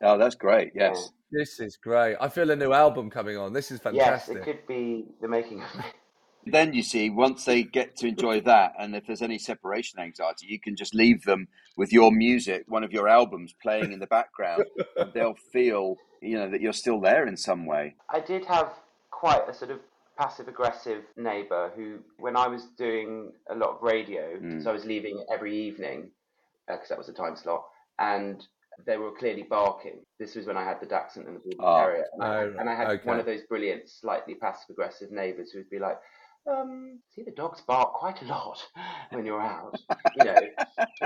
[SPEAKER 1] Oh, that's great. Yes.
[SPEAKER 2] This is great. I feel a new album coming on. This is fantastic.
[SPEAKER 6] Yes, it could be the making of me.
[SPEAKER 1] Then you see, once they get to enjoy that, and if there's any separation anxiety, you can just leave them with your music, one of your albums playing in the background, and they'll feel, you know, that you're still there in some way.
[SPEAKER 6] I did have quite a sort of passive aggressive neighbour who, when I was doing a lot of radio,
[SPEAKER 1] Mm.
[SPEAKER 6] so I was leaving every evening because that was the time slot, and they were clearly barking. This was when I had the Dachshund and the Border
[SPEAKER 1] Oh.
[SPEAKER 6] Terrier, and, I,
[SPEAKER 2] Oh,
[SPEAKER 6] and I had
[SPEAKER 2] okay.
[SPEAKER 6] one of those brilliant, slightly passive aggressive neighbours who would be like. Um, see the dogs bark quite a lot when you're out. You know,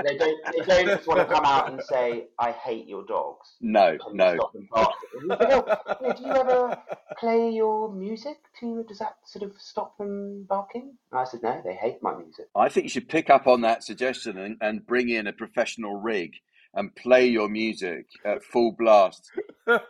[SPEAKER 6] they don't. They don't just want to come out and say, "I hate your dogs."
[SPEAKER 1] No, no.
[SPEAKER 6] stop them barking. "Oh, do you ever play your music to does that sort of stop them barking? And I said, no, they hate my music.
[SPEAKER 1] I think you should pick up on that suggestion and, and bring in a professional rig and play your music at full blast.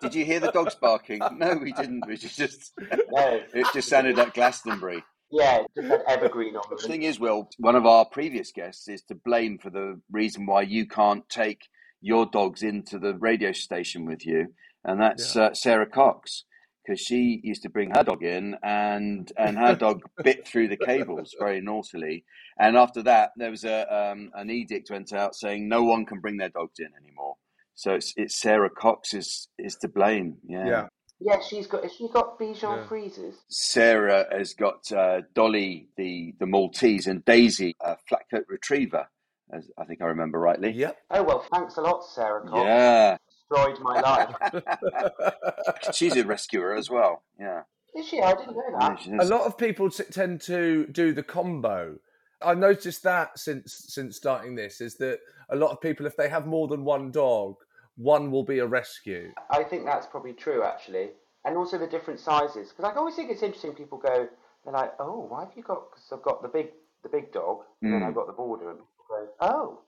[SPEAKER 1] Did you hear the dogs barking? No, we didn't. We just
[SPEAKER 6] No.
[SPEAKER 1] it just sounded like Glastonbury.
[SPEAKER 6] Yeah, just had evergreen on
[SPEAKER 1] The thing is, Will, one of our previous guests is to blame for the reason why you can't take your dogs into the radio station with you, and that's uh, Sara Cox. Because she used to bring her dog in, and and her dog bit through the cables very naughtily. And after that, there was a um, an edict went out saying no one can bring their dogs in anymore. So it's it's Sara Cox is is to blame. Yeah.
[SPEAKER 2] Yeah.
[SPEAKER 6] Yeah, she's got. Has she got Bichon
[SPEAKER 2] Yeah.
[SPEAKER 6] Frises?
[SPEAKER 1] Sara has got uh, Dolly, the, the Maltese, and Daisy, a flat coat retriever, as I think I remember rightly.
[SPEAKER 2] Yep.
[SPEAKER 6] Oh well, thanks a lot, Sara Cox.
[SPEAKER 1] Yeah.
[SPEAKER 6] Destroyed my life.
[SPEAKER 1] She's a rescuer as well. Yeah.
[SPEAKER 6] Is she? I didn't know that.
[SPEAKER 1] she
[SPEAKER 2] A lot of people t- tend to do the combo. I've noticed that since since starting this is that a lot of people, if they have more than one dog, one will be a rescue.
[SPEAKER 6] I think that's probably true, actually, and also the different sizes. Because I always think it's interesting. People go, they're like, "Oh, why have you got?" Because I've got the big, the big dog, and then
[SPEAKER 1] Mm.
[SPEAKER 6] I've got the border, and people go, "Oh."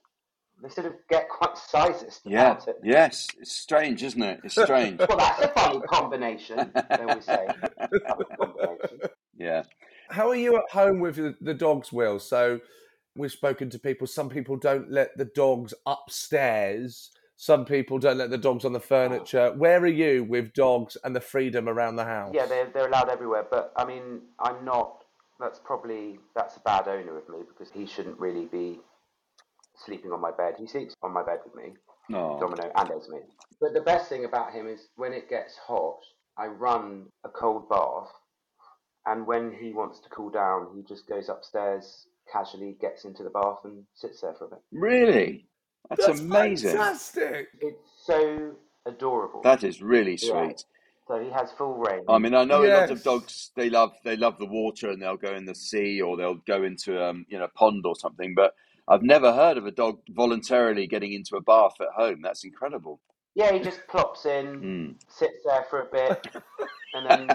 [SPEAKER 6] They sort of get quite sizes
[SPEAKER 1] Yeah.
[SPEAKER 6] about it.
[SPEAKER 1] Yes. It's strange, isn't it? It's strange.
[SPEAKER 6] Well, that's a funny combination. They always say. Combination.
[SPEAKER 1] yeah.
[SPEAKER 2] How are you at home with the, the dogs, Will? So we've spoken to people. Some people don't let the dogs upstairs. Some people don't let the dogs on the furniture. Oh. Where are you with dogs and the freedom around the house?
[SPEAKER 6] Yeah, they're they're allowed everywhere, but I mean, I'm not. That's probably that's a bad owner of me because he shouldn't really be sleeping on my bed. He sleeps on my bed with me,
[SPEAKER 1] No.
[SPEAKER 6] Domino and Esme. But the best thing about him is when it gets hot, I run a cold bath, and when he wants to cool down, he just goes upstairs casually, gets into the bath, and sits there for a bit.
[SPEAKER 1] Really? That's,
[SPEAKER 2] That's
[SPEAKER 1] amazing.
[SPEAKER 2] fantastic.
[SPEAKER 6] It's so adorable.
[SPEAKER 1] That is really
[SPEAKER 6] Yeah.
[SPEAKER 1] sweet.
[SPEAKER 6] So he has full reign.
[SPEAKER 1] I mean, I know a lot of dogs. They love they love the water, and they'll go in the sea, or they'll go into um, you know a pond or something. But I've never heard of a dog voluntarily getting into a bath at home. That's incredible.
[SPEAKER 6] Yeah, he just plops in,
[SPEAKER 1] Mm.
[SPEAKER 6] sits there for a bit, and then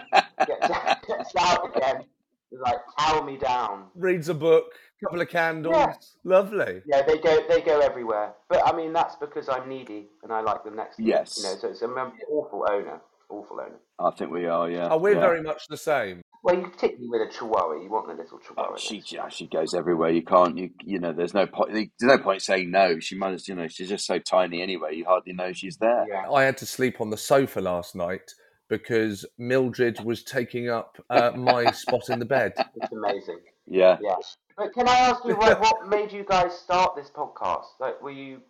[SPEAKER 6] gets, gets out again. He's like, towel me down.
[SPEAKER 2] Reads a book, couple of candles.
[SPEAKER 6] Yeah.
[SPEAKER 2] Lovely.
[SPEAKER 6] Yeah, they go they go everywhere. But I mean, that's because I'm needy and I like them next to me.
[SPEAKER 1] Yes.
[SPEAKER 6] You know, so it's an awful owner. Awful owner.
[SPEAKER 1] I think we are. Yeah.
[SPEAKER 2] Oh, we're
[SPEAKER 1] yeah.
[SPEAKER 2] very much the same.
[SPEAKER 6] Well, you particularly with a chihuahua, you want the little chihuahua.
[SPEAKER 1] Oh, she yeah, she goes everywhere. You can't. You you know. There's no point. There's no point saying no. She must. You know. She's just so tiny anyway. You hardly know she's there.
[SPEAKER 6] Yeah.
[SPEAKER 2] I had to sleep on the sofa last night because Mildred was taking up uh, my spot in the bed.
[SPEAKER 6] It's amazing.
[SPEAKER 1] Yeah.
[SPEAKER 6] Yeah. But can I ask you what, what made you guys start this podcast? Like, were you?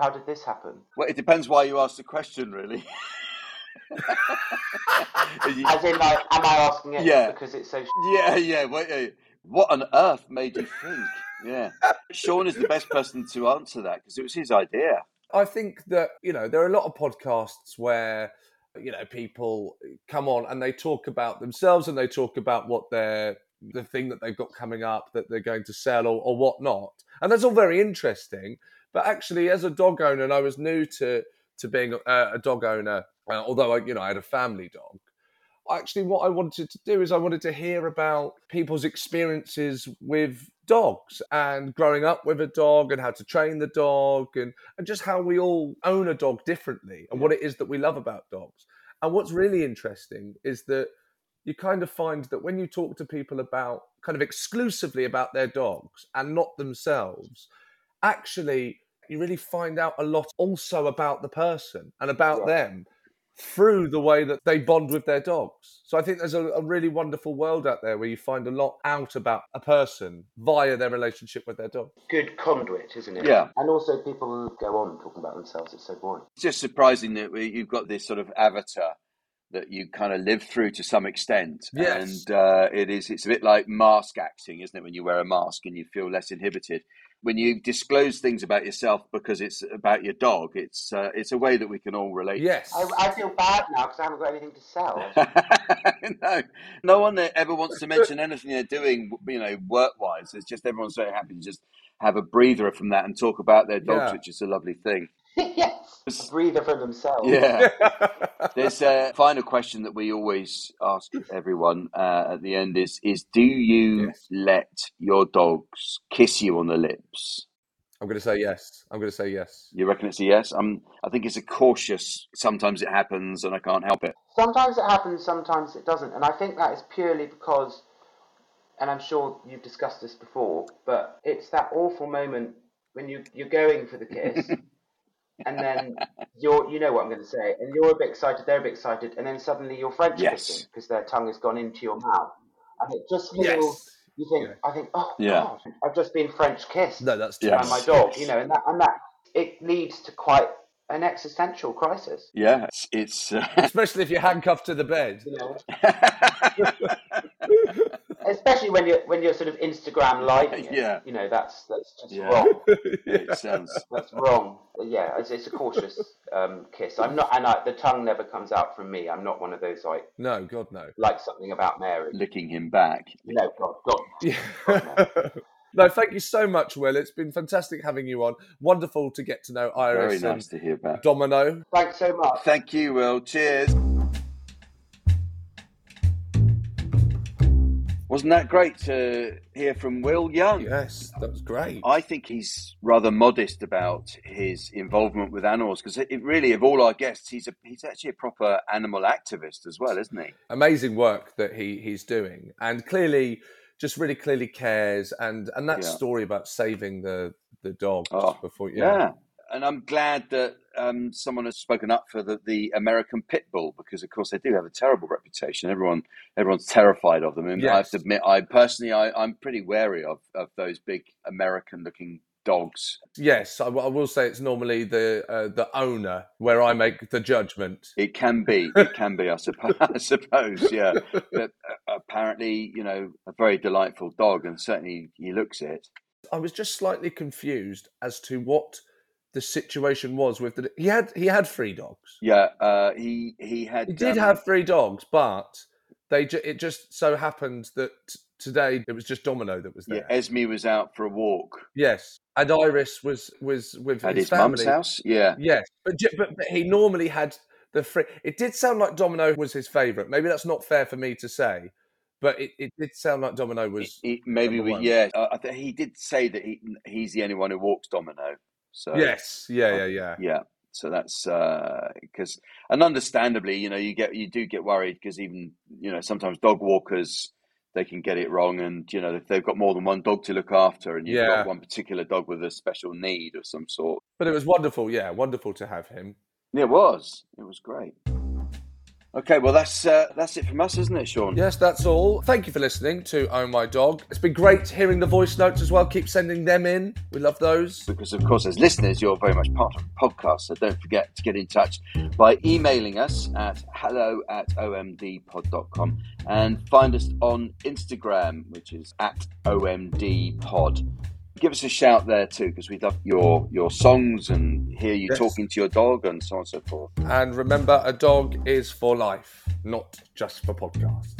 [SPEAKER 6] How did this happen?
[SPEAKER 1] Well, it depends why you ask the question, really.
[SPEAKER 6] As in, like, am I asking it
[SPEAKER 1] Yeah.
[SPEAKER 6] because it's so?
[SPEAKER 1] Yeah, yeah. Wait, uh, what on earth made you think? Yeah. Seann is the best person to answer that because it was his idea.
[SPEAKER 2] I think that you know there are a lot of podcasts where you know people come on and they talk about themselves and they talk about what they're the thing that they've got coming up that they're going to sell or, or whatnot, and that's all very interesting. But actually, as a dog owner, and I was new to to being a, a dog owner, uh, although I, you know I had a family dog. Actually, what I wanted to do is I wanted to hear about people's experiences with dogs and growing up with a dog and how to train the dog and, and just how we all own a dog differently and what it is that we love about dogs. And what's really interesting is that you kind of find that when you talk to people about kind of exclusively about their dogs and not themselves, actually you really find out a lot also about the person and about them through the way that they bond with their dogs. So I think there's a, a really wonderful world out there where you find a lot out about a person via their relationship with their dog.
[SPEAKER 6] Good conduit, isn't it?
[SPEAKER 1] Yeah.
[SPEAKER 6] And also, people go on talking about themselves. It's so boring.
[SPEAKER 1] It's just surprising that we- you've got this sort of avatar that you kind of live through to some extent.
[SPEAKER 2] Yes.
[SPEAKER 1] And uh, it is. It's a bit like mask acting, isn't it? When you wear a mask and you feel less inhibited. When you disclose things about yourself because it's about your dog, it's uh, it's a way that we can all relate.
[SPEAKER 2] Yes.
[SPEAKER 6] I, I feel bad now because I haven't got anything to sell.
[SPEAKER 1] no, no one ever wants to mention anything they're doing, you know, work-wise. It's just everyone's so happy to just have a breather from that and talk about their dogs,
[SPEAKER 2] Yeah.
[SPEAKER 1] which is a lovely thing.
[SPEAKER 6] yes. A breather for themselves.
[SPEAKER 1] Yeah. There's a final question that we always ask everyone uh, at the end is is do you let your dogs kiss you on the lips?
[SPEAKER 2] I'm going to say yes. I'm going to say yes.
[SPEAKER 1] You reckon it's a yes? I'm, I think it's a cautious. Sometimes it happens, and I can't help it.
[SPEAKER 6] Sometimes it happens, sometimes it doesn't. And I think that is purely because, and I'm sure you've discussed this before, but it's that awful moment when you, you're going for the kiss. And then you're, you know what I'm going to say, and you're a bit excited, they're a bit excited, and then suddenly you're French
[SPEAKER 1] Yes.
[SPEAKER 6] kissing because their tongue has gone into your mouth, and it just feels.
[SPEAKER 2] Yes.
[SPEAKER 6] You think, I think, oh
[SPEAKER 1] Yeah.
[SPEAKER 6] God, I've just been French kissed
[SPEAKER 2] No, that's
[SPEAKER 1] Yeah.
[SPEAKER 6] by my dog, you know, and that, and that, it leads to quite an existential crisis.
[SPEAKER 1] Yeah, it's, it's uh,
[SPEAKER 2] Especially if you're handcuffed to the bed.
[SPEAKER 6] You know, especially when you're when you're sort of Instagram live.
[SPEAKER 1] Yeah.
[SPEAKER 6] you know that's that's just
[SPEAKER 1] Yeah.
[SPEAKER 6] wrong.
[SPEAKER 1] it sounds.
[SPEAKER 6] That's wrong. Yeah, it's, it's a cautious um, kiss. I'm not, and I, the tongue never comes out from me. I'm not one of those like
[SPEAKER 2] No, God, no.
[SPEAKER 6] like something about Mary.
[SPEAKER 1] licking him back.
[SPEAKER 6] No, God, God.
[SPEAKER 2] Yeah. no, thank you so much, Will. It's been fantastic having you on. Wonderful to get to know Iris
[SPEAKER 1] Very nice to hear
[SPEAKER 2] and
[SPEAKER 1] about.
[SPEAKER 2] Domino.
[SPEAKER 6] Thanks so much.
[SPEAKER 1] Thank you, Will. Cheers. Wasn't that great to hear from Will Young?
[SPEAKER 2] Yes, that was great.
[SPEAKER 1] I think he's rather modest about his involvement with animals because it really, of all our guests, he's a he's actually a proper animal activist as well, isn't he?
[SPEAKER 2] Amazing work that he he's doing, and clearly, just really clearly cares. And and that
[SPEAKER 1] Yeah.
[SPEAKER 2] story about saving the the dog
[SPEAKER 1] Oh,
[SPEAKER 2] before,
[SPEAKER 1] Yeah.
[SPEAKER 2] yeah.
[SPEAKER 1] And I'm glad that um, someone has spoken up for the, the American pit bull because, of course, they do have a terrible reputation. Everyone, everyone's terrified of them. And I have to admit, I personally, I, I'm pretty wary of, of those big American-looking dogs.
[SPEAKER 2] Yes, I, w- I will say it's normally the uh, the owner where I make the judgment.
[SPEAKER 1] It can be, it can be, I suppose. I suppose, yeah. But uh, apparently, you know, a very delightful dog, and certainly he looks it.
[SPEAKER 2] I was just slightly confused as to what the situation was with the. He had he had three dogs.
[SPEAKER 1] Yeah, uh, he he had.
[SPEAKER 2] He did
[SPEAKER 1] um,
[SPEAKER 2] have three dogs, but they ju- it just so happened that Today it was just Domino that was there.
[SPEAKER 1] Yeah, Esme was out for a walk.
[SPEAKER 2] Yes, and Iris was was with
[SPEAKER 1] At
[SPEAKER 2] his,
[SPEAKER 1] his mum's
[SPEAKER 2] family.
[SPEAKER 1] house? Yeah.
[SPEAKER 2] Yes, but, but but he normally had the free. It did sound like Domino was his favourite. Maybe that's not fair for me to say, but it, it did sound like Domino was
[SPEAKER 1] He- maybe we, yeah. Uh, I think he did say that he he's the only one who walks domino. So
[SPEAKER 2] Yes, yeah,
[SPEAKER 1] uh,
[SPEAKER 2] yeah, yeah.
[SPEAKER 1] yeah. So that's because, and understandably, you know, you get you do get worried because even you know sometimes dog walkers they can get it wrong, and you know if they've got more than one dog to look after, and you've
[SPEAKER 2] Yeah.
[SPEAKER 1] got one particular dog with a special need of some sort.
[SPEAKER 2] But it was wonderful. Yeah, wonderful to have him.
[SPEAKER 1] It was. It was great. Okay, well that's uh, that's it from us, isn't it, Seann?
[SPEAKER 2] Yes, that's all. Thank you for listening to Oh My Dog. It's been great hearing the voice notes as well. Keep sending them in. We love those.
[SPEAKER 1] because of course as listeners you're very much part of the podcast so don't forget to get in touch by emailing us at hello at omdpod.com and find us on instagram which is at omdpod give us a shout there too because we love your your songs and hear you
[SPEAKER 2] Yes.
[SPEAKER 1] talking to your dog and so on and so forth
[SPEAKER 2] And remember, a dog is for life, not just for podcasts.